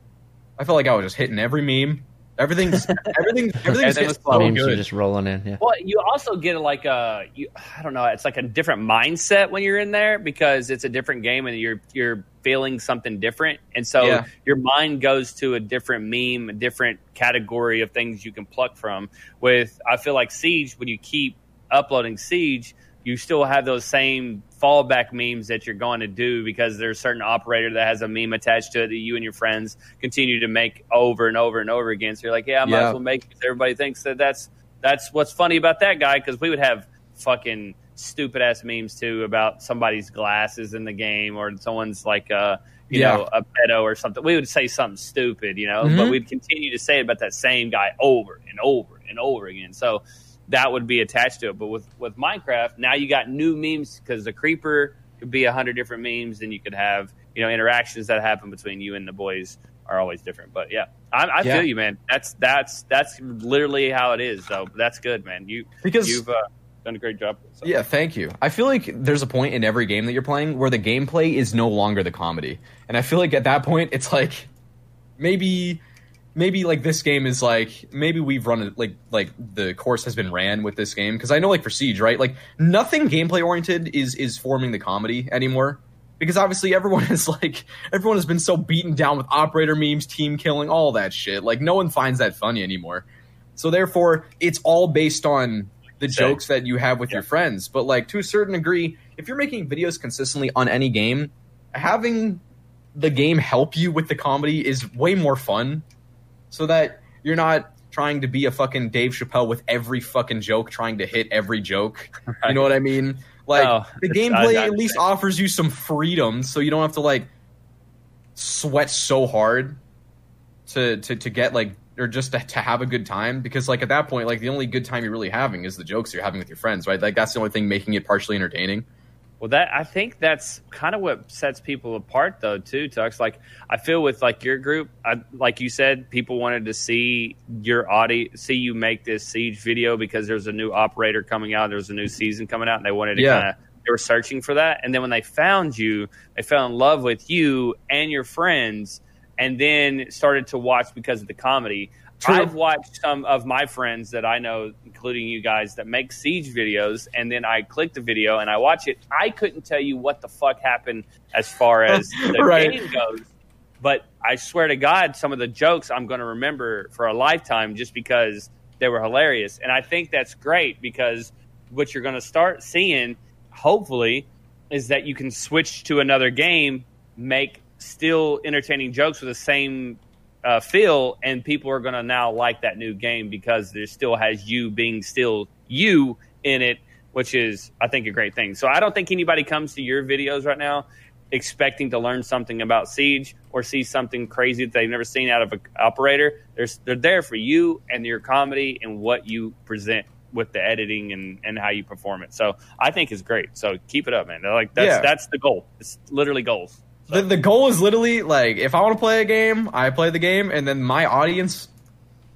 I felt like I was just hitting every meme. Everything's everything everything's Everything hitting so flowing. Memes are good. just rolling in. Yeah. Well, you also get like a, you, I don't know, it's like a different mindset when you're in there because it's a different game and you're you're feeling something different, and so Yeah. your mind goes to a different meme, a different category of things you can pluck from. With I feel like Siege, when you keep uploading Siege, you still have those same fallback memes that you're going to do because there's a certain operator that has a meme attached to it that you and your friends continue to make over and over and over again. So you're like, yeah, I might Yeah. as well make it everybody thinks that that's that's what's funny about that guy because we would have fucking stupid ass memes too about somebody's glasses in the game or someone's like a you Yeah. know a pedo or something. We would say something stupid, you know, Mhm. but we'd continue to say it about that same guy over and over and over again. So that would be attached to it. But with with Minecraft, now you got new memes because the creeper could be a hundred different memes, and you could have you know interactions that happen between you and the boys are always different. But yeah, I, I Yeah. feel you, man. That's that's that's literally how it is. So that's good, man. You because you've uh, done a great job. So. Yeah, thank you. I feel like there's a point in every game that you're playing where the gameplay is no longer the comedy. And I feel like at that point it's like maybe maybe like this game is like maybe we've run it like like the course has been ran with this game because I know like for Siege, right? Like nothing gameplay oriented is is forming the comedy anymore. Because obviously everyone <laughs> is like everyone has been so beaten down with operator memes, team killing, all that shit. Like no one finds that funny anymore. So therefore, it's all based on the Say. jokes that you have with your friends. But like to a certain degree, if you're making videos consistently on any game, having the game help you with the comedy is way more fun. So that you're not trying to be a fucking Dave Chappelle with every fucking joke, trying to hit every joke. You know what I mean? Like Oh, the gameplay at least offers you some freedom, so you don't have to like sweat so hard to to to get like or just to, to have a good time because like at that point like the only good time you're really having is the jokes you're having with your friends right like that's the only thing making it partially entertaining Well, that I think that's kind of what sets people apart, though, too. Tux, like I feel with like your group, I, like you said, people wanted to see your audio, see you make this siege video because there's a new operator coming out, there's a new season coming out, and they wanted to Yeah. kind of they were searching for that, and then when they found you, they fell in love with you and your friends, and then started to watch because of the comedy. True. I've watched some of my friends that I know, including you guys, that make siege videos, and then I click the video and I watch it. I couldn't tell you what the fuck happened as far <laughs> as the Right. game goes, but I swear to God, some of the jokes I'm going to remember for a lifetime just because they were hilarious. And I think that's great because what you're going to start seeing, hopefully, is that you can switch to another game, make still entertaining jokes with the same uh, feel, and people are going to now like that new game because there still has you being still you in it, which is, I think, a great thing. So I don't think anybody comes to your videos right now expecting to learn something about Siege or see something crazy that they've never seen out of an operator. They're, they're there for you and your comedy and what you present with the editing and, and how you perform it. So I think it's great. So keep it up, man. Like that's Yeah. that's the goal. It's literally goals. The, the goal is literally like if i want to play a game i play the game and then my audience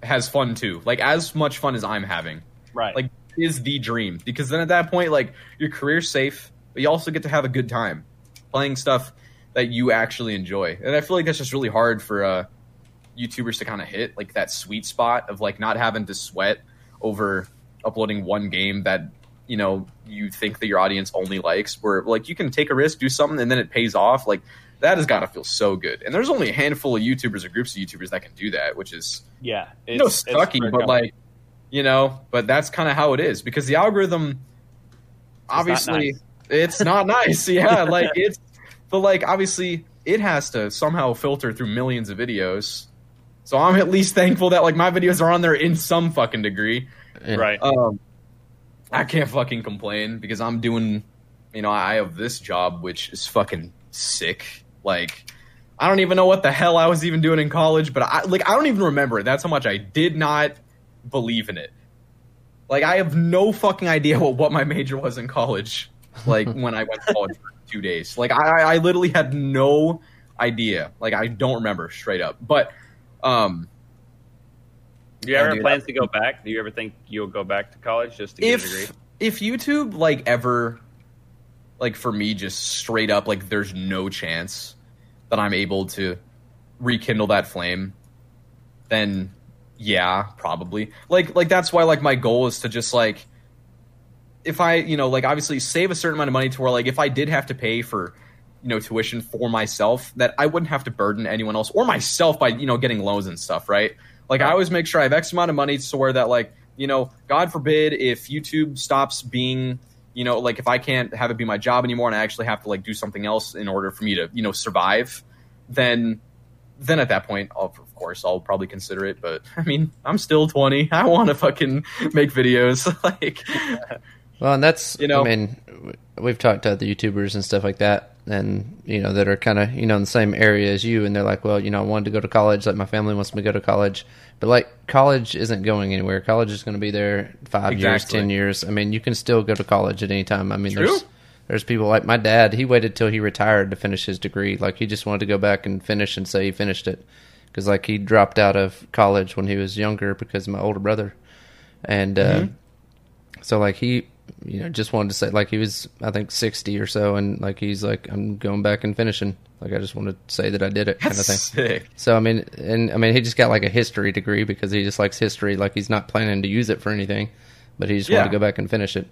has fun too. Like as much fun as i'm having. Right. like is the dream. Because then at that point like your career's safe but you also get to have a good time playing stuff that you actually enjoy. And i feel like that's just really hard for uh youtubers to kind of hit like that sweet spot of like not having to sweat over uploading one game that you know you think that your audience only likes where like you can take a risk do something and then it pays off like that has got to feel so good and there's only a handful of youtubers or groups of youtubers that can do that which is yeah. no it's- it's sucky, but cool. like you know, but that's kind of how it is because the algorithm, obviously, nice. it's not <laughs> nice. Yeah, like it's, but like obviously, it has to somehow filter through millions of videos. So I'm at least thankful that like my videos are on there in some fucking degree. Yeah. right. Um, I can't fucking complain because I'm doing, you know, I have this job which is fucking sick. Like, I don't even know what the hell I was even doing in college, but I like I don't even remember it. That's how much I did not believe in it. Like, I have no fucking idea what what my major was in college. Like when I went to college for <laughs> two days, like I I literally had no idea. Like I don't remember straight up. But um, Do you ever dude, plans to go back? Do you ever think you'll go back to college just to get a degree? if if YouTube like ever like for me just straight up like there's no chance that I'm able to rekindle that flame, then yeah, probably. Like like that's why like my goal is to just like if I, you know, like obviously save a certain amount of money to where like if I did have to pay for you know tuition for myself that I wouldn't have to burden anyone else or myself by you know getting loans and stuff, right? Like I always make sure I have X amount of money to where that like you know, God forbid if YouTube stops being, you know, like if I can't have it be my job anymore and I actually have to like do something else in order for me to, you know, survive, then then at that point, I'll, of course, I'll probably consider it. But I mean, I'm still 20. I want to fucking make videos. <laughs> like, Well, and that's You know- I mean, we've talked to other YouTubers and stuff like that, and you know that are kind of you know in the same area as you, and they're like, well, you know, I wanted to go to college, like my family wants me to go to college, but like college isn't going anywhere. College is going to be there five years, ten years. I mean, you can still go to college at any time. I mean, True. there's there's people like my dad. He waited till he retired to finish his degree. Like he just wanted to go back and finish and say he finished it, because like he dropped out of college when he was younger because of my older brother, and. Uh, so like he you know just wanted to say like he was i think 60 or so and like he's like i'm going back and finishing like i just want to say that i did it kind of that's thing sick. so i mean and i mean he just got like a history degree because he just likes history like he's not planning to use it for anything but he just wanted to go back and finish it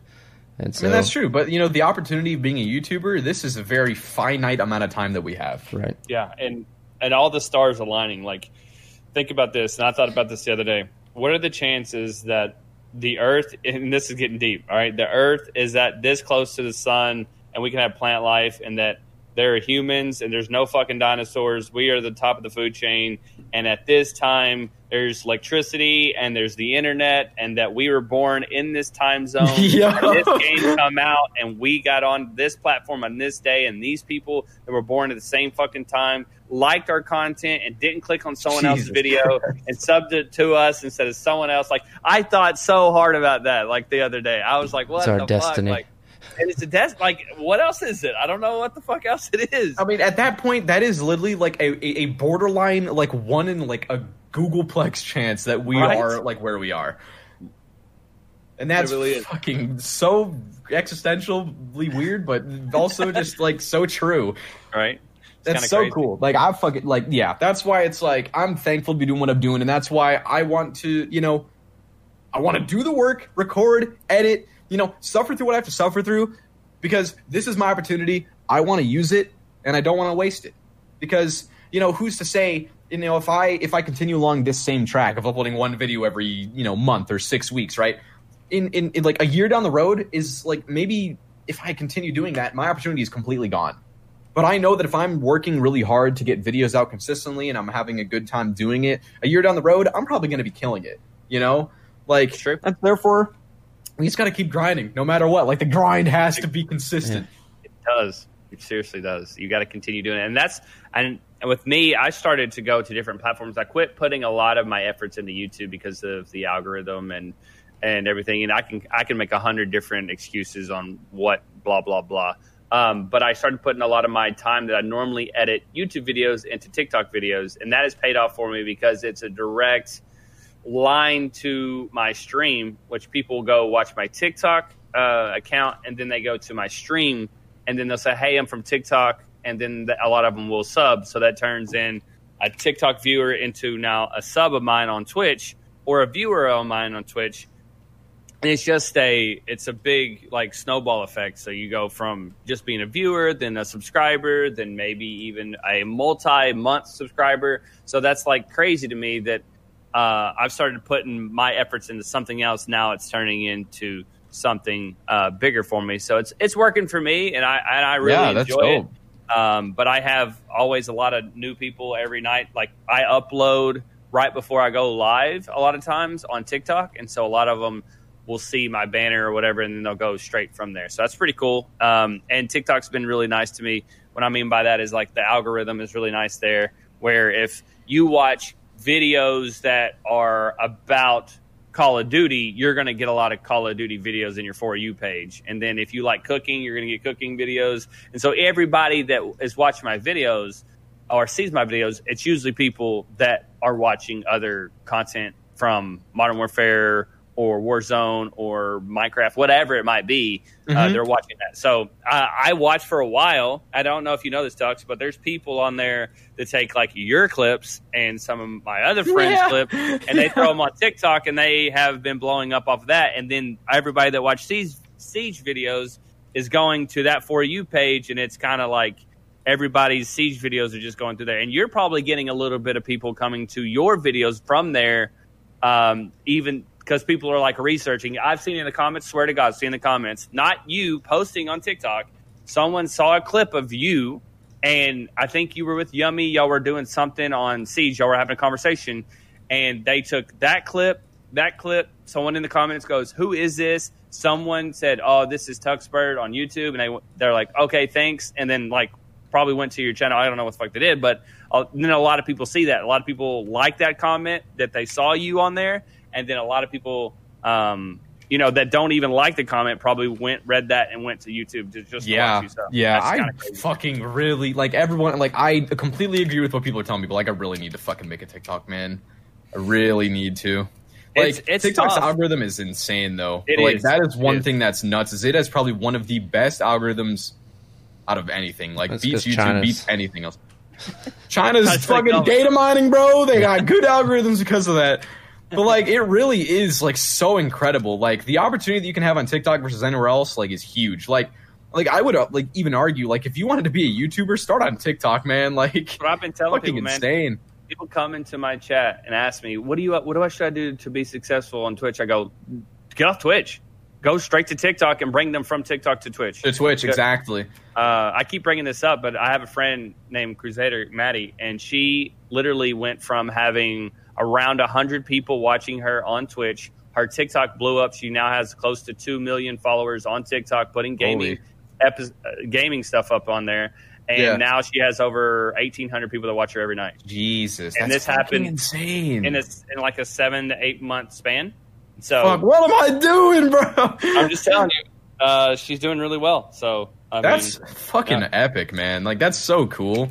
and I so mean, that's true. But, you know, the opportunity of being a YouTuber, this is a very finite amount of time that we have. right Yeah, and and all the stars aligning. Like, think about this, and I thought about this the other day. What are the chances that the Earth, and this is getting deep, all right? The Earth is at this close to the sun, and we can have plant life, and that there are humans and there's no fucking dinosaurs. We are the top of the food chain. And at this time, there's electricity and there's the internet, and that we were born in this time <laughs> zone. This game come out, and we got on this platform on this day, and these people that were born at the same fucking time liked our content and didn't click on someone else's video Christ. and subbed it to us instead of someone else. Like I thought so hard about that. Like the other day, I was like, "What It's our the destiny. fuck?" Like, and it's a death. Like, what else is it? I don't know what the fuck else it is. I mean, at that point, that is literally like a, a, a borderline, like one in like a googolplex chance that we Right. are like where we are. And that's really is. fucking so existentially weird, but also just like so true. right? That's so crazy. cool. Like I fucking like yeah. That's why it's like I'm thankful to be doing what I'm doing, and that's why I want to you know I want to do the work, record, edit, you know, suffer through what I have to suffer through because this is my opportunity. I want to use it, and I don't want to waste it because you know who's to say you know if I if I continue along this same track of uploading one video every you know month or six weeks, right? In, in, in like a year down the road is like maybe if I continue doing that, my opportunity is completely gone. But I know that if I'm working really hard to get videos out consistently and I'm having a good time doing it, a year down the road, I'm probably going to be killing it. You know, like true. and therefore, we just got to keep grinding, no matter what. Like the grind has to be consistent. It does. It seriously does. You got to continue doing it, and that's and with me, I started to go to different platforms. I quit putting a lot of my efforts into YouTube because of the algorithm and and everything. And I can I can make a hundred different excuses on what blah blah blah. Um, but I started putting a lot of my time that I normally edit YouTube videos into TikTok videos, and that has paid off for me because it's a direct line to my stream, which people go watch my TikTok uh, account and then they go to my stream and then they'll say, "Hey, I'm from TikTok," and then the, a lot of them will sub, so that turns in a TikTok viewer into now a sub of mine on Twitch or a viewer of mine on Twitch. And it's just a it's a big like snowball effect. So you go from just being a viewer, then a subscriber, then maybe even a multi month subscriber. So that's like crazy to me that uh, I've started putting my efforts into something else. Now it's turning into something uh, bigger for me. So it's it's working for me, and I and I really Yeah, enjoy it. Um, but I have always a lot of new people every night. Like I upload right before I go live a lot of times on TikTok, and so a lot of them will see my banner or whatever, and then they'll go straight from there. So that's pretty cool. Um, and TikTok's been really nice to me. What I mean by that is like the algorithm is really nice there, where if you watch videos that are about Call of Duty, you're going to get a lot of Call of Duty videos in your For You page. And then if you like cooking, you're going to get cooking videos. And so everybody that is watching my videos or sees my videos, it's usually people that are watching other content from Modern Warfare or Warzone or Minecraft, whatever it might be. Uh, Mhm. they're watching that. So I, I watched for a while. I don't know if you know this, Tux, but there's people on there that take like your clips and some of my other friends' Yeah. clips and they throw them on TikTok, and they have been blowing up off of that. And then everybody that watched Siege, Siege videos is going to that for you page, and it's kind of like everybody's Siege videos are just going through there. And you're probably getting a little bit of people coming to your videos from there, um, even because people are like researching. I've seen in the comments, swear to God, seen the comments, not you posting on TikTok. Someone saw a clip of you, and I think you were with Yummy. Y'all were doing something on Siege. Y'all were having a conversation, and they took that clip, that clip. Someone in the comments goes, "Who is this?" Someone said, "Oh, this is Tuxbird on YouTube," and they they're like, "Okay, thanks," and then like probably went to your channel. I don't know what the fuck they did, but uh, then a lot of people see that. A lot of people like that comment that they saw you on there, and then a lot of people, um, you know, that don't even like the comment probably went read that and went to YouTube to just Yeah, watch you. So yeah. I fucking really like everyone. Like I completely agree with what people are telling me. But like, I really need to fucking make a TikTok, man. I really need to. Like It's- it's TikTok's tough. algorithm is insane, though. It But, like is. that is It one is. thing that's nuts. Is it has probably one of the best algorithms out of anything. Like That's beats 'cause YouTube, China's- beats anything else. China's <laughs> That's like fucking data mining, bro. They got good algorithms because of that. But like, it really is like so incredible. Like the opportunity that you can have on TikTok versus anywhere else, like, is huge. Like, like I would uh, like even argue, like, if you wanted to be a YouTuber, start on TikTok, man. <laughs> Like, I've been telling fucking people, man, insane. people come into my chat and ask me, "What do you? What do I should I do to be successful on Twitch?" I go, "Get off Twitch. go straight to TikTok and bring them from TikTok to Twitch. To Twitch, exactly. Uh, I keep bringing this up, but I have a friend named Crusader Maddie, and she literally went from having around hundred people watching her on Twitch. Her TikTok blew up. She now has close to two million followers on TikTok, putting gaming epi- uh, gaming stuff up on there. And Yeah. now she has over eighteen hundred people that watch her every night Jesus, And this happened insane. in a, in like a seven to eight month span. So Fuck, what am I doing, bro? I'm just telling you, uh, she's doing really well. So I That's mean, fucking yeah. epic, man. Like that's so cool.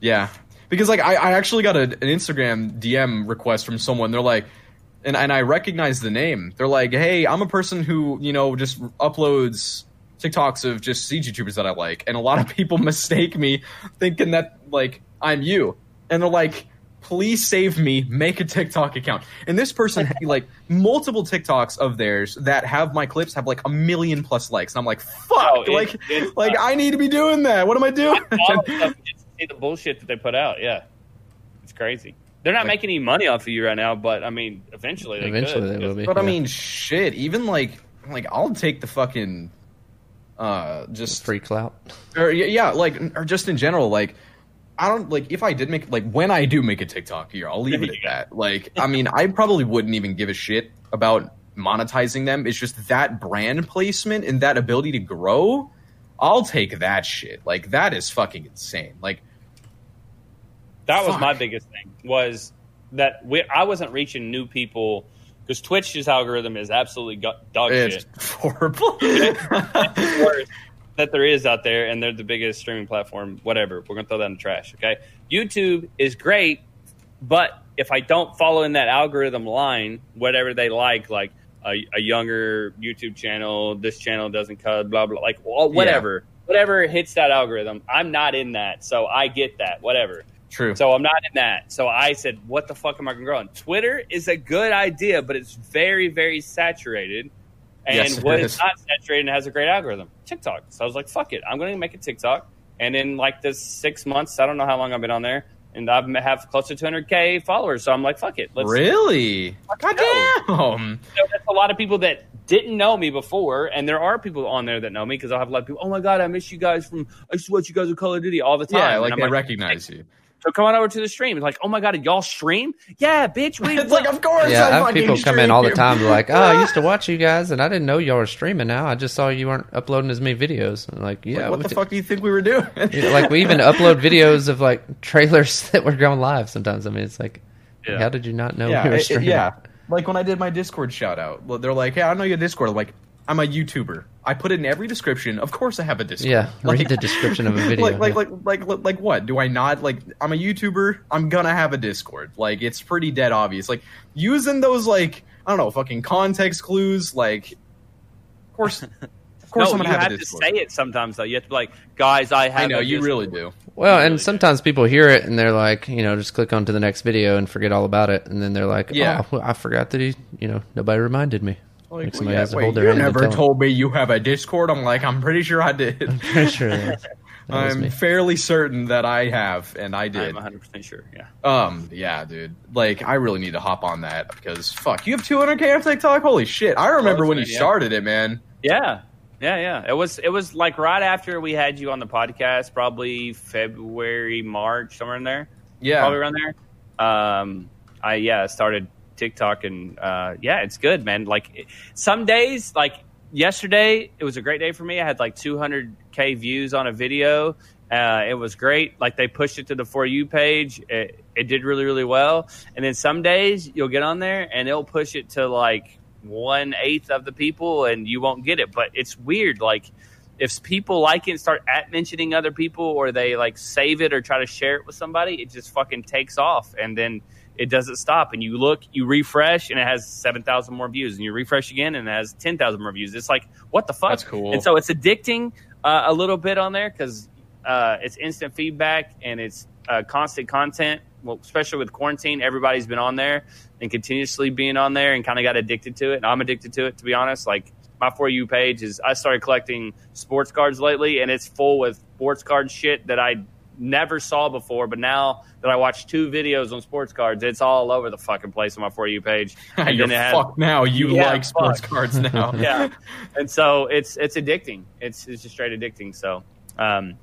Yeah, because like I, I actually got a, an Instagram DM request from someone. They're like, and and I recognize the name. They're like, hey, I'm a person who you know just uploads TikToks of just siege YouTubers that I like, and a lot of <laughs> people mistake me thinking that like I'm you, and they're like. Please save me. Make a TikTok account. And this person had <laughs> like multiple TikToks of theirs that have my clips have like a million plus likes. And I'm like, fuck. Oh, it- like, like I need to be doing that. What am I doing? <laughs> all the stuff just to see the bullshit that they put out. Yeah, it's crazy. They're not Like- making any money off of you right now, but I mean, eventually they Eventually could. they will be. but I mean, shit. Even like, like I'll take the fucking, uh, just free clout. or yeah, yeah, like or just in general, like I don't like if I did make like when I do make a TikTok here, I'll leave it at <laughs> that. Like, I mean, I probably wouldn't even give a shit about monetizing them. It's just that brand placement and that ability to grow. I'll take that shit. Like that is fucking insane. Like That was Fuck. my biggest thing was that we, I wasn't reaching new people because Twitch's algorithm is absolutely go- dog it's shit. <laughs> horrible. <laughs> worst that there is out there, and they're the biggest streaming platform. Whatever, we're gonna throw that in the trash. Okay, YouTube is great, but if I don't follow in that algorithm line, whatever they like, like a, a younger YouTube channel, this channel doesn't cut, blah blah, like well, whatever, whatever hits that algorithm, I'm not in that, so I get that, whatever. True. So I'm not in that. So I said, what the fuck am I going to grow on? Twitter is a good idea, but it's very, very saturated. And Yes, what is. is not saturated and has a great algorithm? TikTok. So I was like, fuck it. I'm going to make a TikTok. And in like this six months, I don't know how long I've been on there, and I have close to 200K followers. So I'm like, fuck it. Let's really? God damn. so that's a lot of people that didn't know me before, and there are people on there that know me because I'll have a lot of people. Oh my god, I miss you guys from. I used to watch you guys with Call of Duty all the time. Yeah, And like I'm they recognize you. So come on over to the stream. It's like, oh my god, y'all stream? Yeah, bitch. We <laughs> It's like, of course. Yeah, I I have people come in all the time. They're like, "Oh, I <laughs> used to watch you guys, and I didn't know y'all were streaming. Now I just saw you weren't uploading as many videos." I'm like, yeah, Like, what we the did- fuck do you think we were doing? <laughs> you know, like we even upload videos of like trailers that were going live. Sometimes I mean, it's like, Yeah. how did you not know yeah, we were it- it- yeah. Like when I did my Discord shout out, they're like, "Yeah, I know your Discord." I'm like, I'm a YouTuber. I put it in every description. Of course, I have a Discord. yeah. Like- the description of a <laughs> video. like, like, yeah. like, like, like, like, what? Do I not like? I'm a YouTuber. I'm gonna have a Discord. Like, it's pretty dead obvious. Like, using those like I don't know, fucking context clues. Like, of course, of <laughs> course, no, I'm gonna you have, have, a to say it sometimes though. You have to be like, guys, I have. I know a you really do. Well, really and do. sometimes people hear it and they're like, you know, just click on to the next video and forget all about it, and then they're like, Yeah. oh, I forgot that he, you know, nobody reminded me. Like, Like somebody yeah, has to wait, hold their you hand never tell 'em. told me you have a Discord. I'm like, I'm pretty sure I did. Pretty sure <laughs> that, that I'm fairly certain that I have, and I did. I'm did. 100 percent sure. Yeah. Um, yeah, dude. Like, I really need to hop on that because fuck, you have 200k on TikTok. Holy shit! I remember Close, when you yeah. started it, man. Yeah. Yeah, yeah. It was it was like right after we had you on the podcast, probably February, March, somewhere in there. Yeah, Probably around there. Um I yeah, started TikTok and uh yeah, it's good, man. Like some days like yesterday it was a great day for me. I had like 200k views on a video. Uh, it was great. Like they pushed it to the for you page. It, it did really, really well. And then some days you'll get on there and it'll push it to like one eighth of the people, and you won't get it. But it's weird. Like if people like it and start at mentioning other people, or they like save it or try to share it with somebody, it just fucking takes off, and then it doesn't stop. And you look, you refresh, and it has seven thousand more views, and you refresh again, and it has ten thousand more views. It's like what the fuck? That's cool. And so it's addicting uh, a little bit on there because uh, it's instant feedback and it's uh, constant content. Well, especially with quarantine, everybody's been on there and continuously being on there and kind of got addicted to it. And I'm addicted to it, to be honest. Like my for you page is, I started collecting sports cards lately, and it's full with sports card shit that I never saw before. But now that I watch two videos on sports cards, it's all over the fucking place on my for you page. <laughs> And You're then fucked now. You Yeah, like sports fuck. cards now. <laughs> yeah, and so it's it's addicting. It's it's just straight addicting. So, um,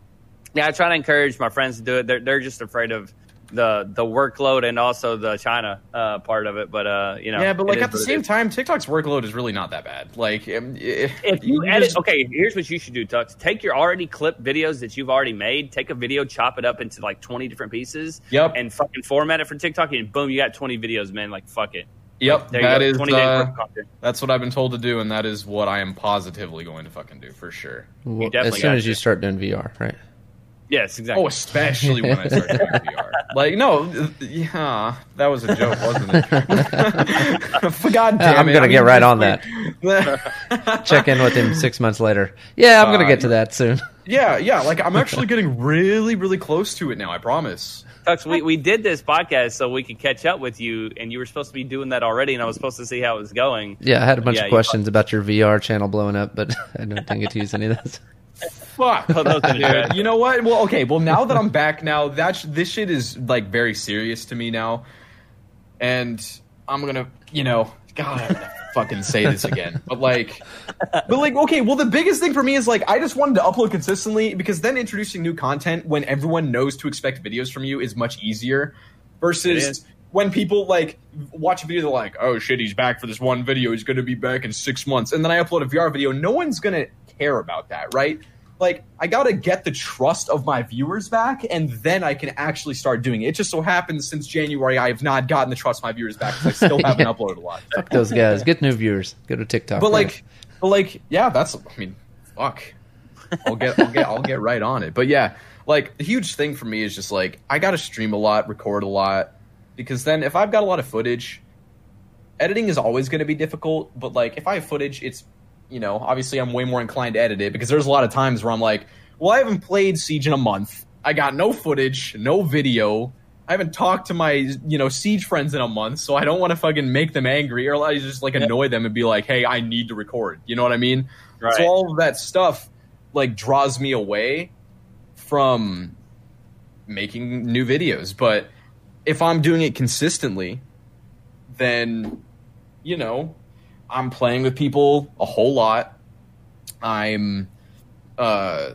yeah, I try to encourage my friends to do it. They're they're just afraid of the the workload and also the China uh, part of it. But uh, you know, Yeah, but like at the same time, TikTok's workload is really not that bad. Like, um, if If you edit, just- okay, here's what you should do, Tux. Take your already clipped videos that you've already made, take a video, chop it up into like 20 different pieces, Yep. and fucking format it for TikTok, and boom, you got 20 videos, man. Like, fuck it. Yep, There you go. is 20 days uh, worth of content. that's what I've been told to do, and that is what I am positively going to fucking do for sure. Well, as soon as you start doing VR, right? Yes, exactly. Oh, especially when I start doing <laughs> VR. Like, no, yeah, that was a joke, wasn't it? <laughs> God damn I'm it, gonna I get right on like- <laughs> Check in with him six months later. Yeah, I'm Uh, gonna get to that soon. Yeah, yeah, like I'm actually getting really, really close to it now. I promise. Tux, we, we did this podcast so we could catch up with you, and you were supposed to be doing that already, and I was supposed to see how it was going. Yeah, I had a bunch Yeah, of you- questions about your VR channel blowing up, but I don't didn't get to use any of those. Fuck. Oh, those are the Dude, you know what? Well, okay. Well, now that I'm back, now that sh- this shit is like very serious to me now, and I'm gonna, you know, God, I'm gonna <laughs> fucking say this again, but like, but like, okay. Well, the biggest thing for me is like, I just wanted to upload consistently because then introducing new content when everyone knows to expect videos from you is much easier versus. When people like watch a video, they're like, "Oh shit, he's back for this one video. He's gonna be back in six months." And then I upload a VR video. No one's gonna care about that, right? like I gotta get the trust of my viewers back, and then I can actually start doing it. It just so happens since January I have not gotten the trust of my viewers back because I still <laughs> haven't Yeah. uploaded a lot. Fuck those guys. Get new viewers. Go to TikTok. But like, but like, yeah, that's. I mean, fuck. I'll get, I'll get, I'll get right on it. But yeah, like the huge thing for me is just like I gotta stream a lot, record a lot, because then if I've got a lot of footage, editing is always going to be difficult. But like if I have footage, it's you know obviously I'm way more inclined to edit it because there's a lot of times where I'm like, well, I haven't played Siege in a month. I got no footage, no video. I haven't talked to my you know siege friends in a month, so I don't want to fucking make them angry or I just like annoy them and be like, hey, I need to record. You know what I mean? Right. So all of that stuff like draws me away from making new videos. But if I'm doing it consistently, then you know, I'm playing with people a whole lot. I'm uh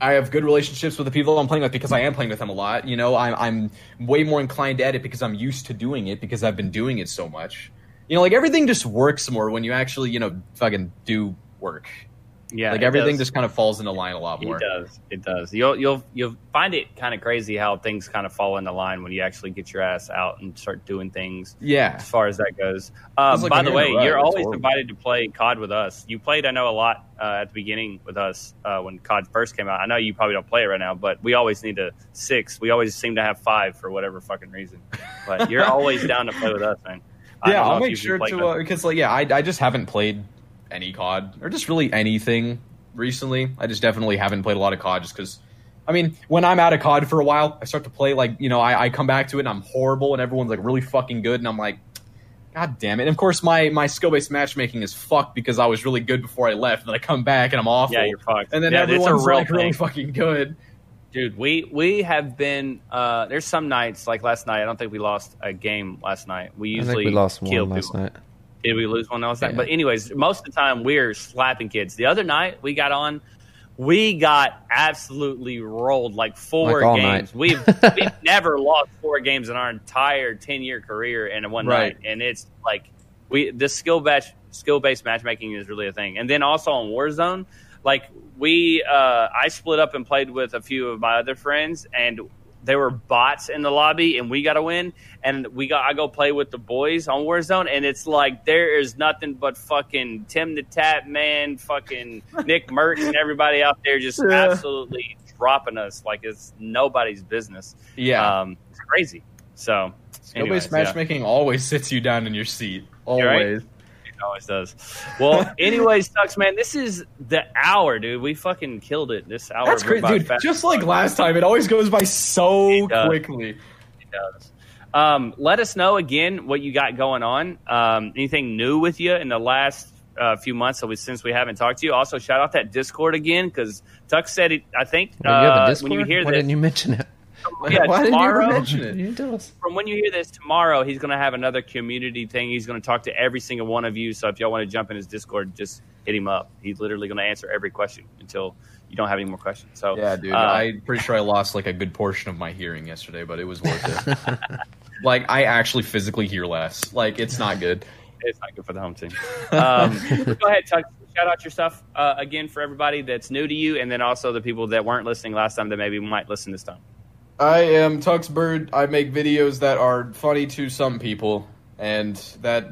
I have good relationships with the people I'm playing with because I am playing with them a lot. You know, I'm I'm way more inclined to edit because I'm used to doing it because I've been doing it so much. You know, like everything just works more when you actually, you know, fucking do work. Yeah, like everything does. just kind of falls into line a lot more. It does. It does. You'll you'll you'll find it kind of crazy how things kind of fall into line when you actually get your ass out and start doing things. Yeah. As far as that goes. It's like by the way, you're. Always horrible. invited to play COD with us. You played, I know, a lot uh, at the beginning with us uh, when COD first came out. I know you probably don't play it right now, but we always need a six. We always seem to have five for whatever fucking reason. But you're <laughs> always down to play with us, man. I yeah, I'll make sure to with- uh, because like yeah, I I just haven't played any COD or just really anything recently. I just definitely haven't played a lot of COD just because. I mean, when I'm out of COD for a while, I start to play like you know I, I come back to it and I'm horrible and everyone's like really fucking good and I'm like, God damn it! And of course my my skill based matchmaking is fucked because I was really good before I left and then I come back and I'm awful. Yeah, you're fucked. and then Yeah, it's everyone's real like really fucking good. Dude, we we have been. Uh, there's some nights like last night. I don't think we lost a game last night. We I usually think we lost one last people. night. Did we lose one night? Yeah. But anyways, most of the time we're slapping kids. The other night we got on, we got absolutely rolled like four Like games. We've <laughs> we've never lost four games in our entire ten year career in one Right. night, and it's like we the skill batch skill based matchmaking is really a thing. And then also on Warzone, like we uh, I split up and played with a few of my other friends and there were bots in the lobby and we got to win and we got I go play with the boys on Warzone and it's like there is nothing but fucking Tim the Tatman, fucking Nick <laughs> Mercs and everybody out there just Yeah. absolutely dropping us like it's nobody's business. Yeah, Um, it's crazy. So skill anyways, based yeah. always sits you down in your seat. You're right. Always. It always does. Well, <laughs> anyways, sucks, man, this is the hour, dude. We fucking killed it. This hour. That's great, dude. Just like last time, it always goes by so It quickly. It does. Um, let us know again what you got going on. Um, anything new with you in the last uh, few months so we, since we haven't talked to you. Also, shout out that Discord again because Tuck said it. I think Wait, you have a uh, when you hear Why this, didn't you mention it? yeah, <laughs> Why didn't you tomorrow, mention it? You tell us. from when you hear this tomorrow, he's going to have another community thing. He's going to talk to every single one of you. So if y'all want to jump in his Discord, just hit him up. He's literally going to answer every question until you don't have any more questions. So Yeah, dude. uh, I'm pretty sure I lost like a good portion of my hearing yesterday, but it was worth it. <laughs> like I actually physically hear less. Like it's not good. it's not good for the home team. Um, <laughs> go ahead, Tuck. Shout out your stuff uh, again for everybody that's new to you, and then also the people that weren't listening last time that maybe might listen this time. I am Tuxbird. I make videos that are funny to some people, and that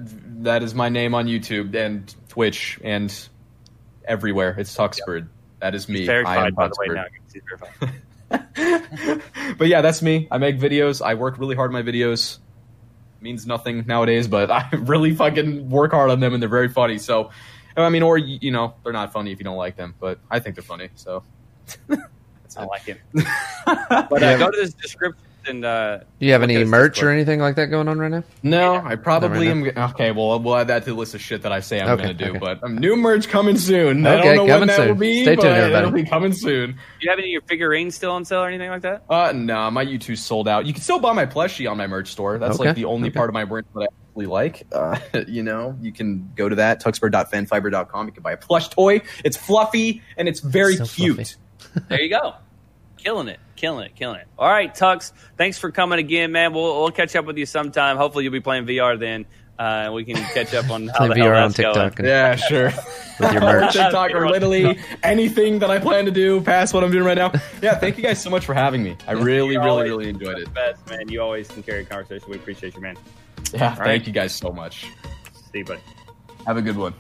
that is my name on YouTube and Twitch and everywhere. It's Tuxbird. That is me. He's I verified, am by the way. Tuxbird. Now, He's verified. <laughs> <laughs> but yeah, that's me. I make videos. I work really hard on my videos. Means nothing nowadays, but <laughs> I really fucking work hard on them, and they're very funny. So, I mean, or you know, they're not funny if you don't like them, but I think they're funny. So, <laughs> that's I it. like it. But uh, go to this description and uh, Do you have any merch or anything like that going on right now? No, Yeah. I probably Never am. g- Okay, well, we'll add that to the list of shit that I say I'm Okay, going to do. okay. But um, new merch coming soon. I don't know when that soon. will be, Stay tuned, but everybody. it'll be coming soon. do you have any of your figurines still on sale or anything like that? Uh, no, my Youtooz sold out. You can still buy my plushie on my merch store. That's Okay, like the only okay. part of my brand that I actually like. Uh, <laughs> you know, you can go to that tuxbird.fanfiber.com. You can buy a plush toy. It's fluffy and it's very So cute. There you go. Killing it, killing it, killing it. All right, Tux, thanks for coming again, man. We'll, we'll catch up with you sometime. Hopefully, you'll be playing VR then. Uh, and we can catch up on <laughs> how Play the hell VR on TikTok and Yeah, sure. <laughs> with your merch. <laughs> TikTok or literally anything that I plan to do past what I'm doing right now. Yeah, thank you guys so much for having me. I really, You're really, really enjoyed it. Best man, you always can carry a conversation. We appreciate you, man. Yeah, right. thank you guys so much. See you, buddy. Have a good one.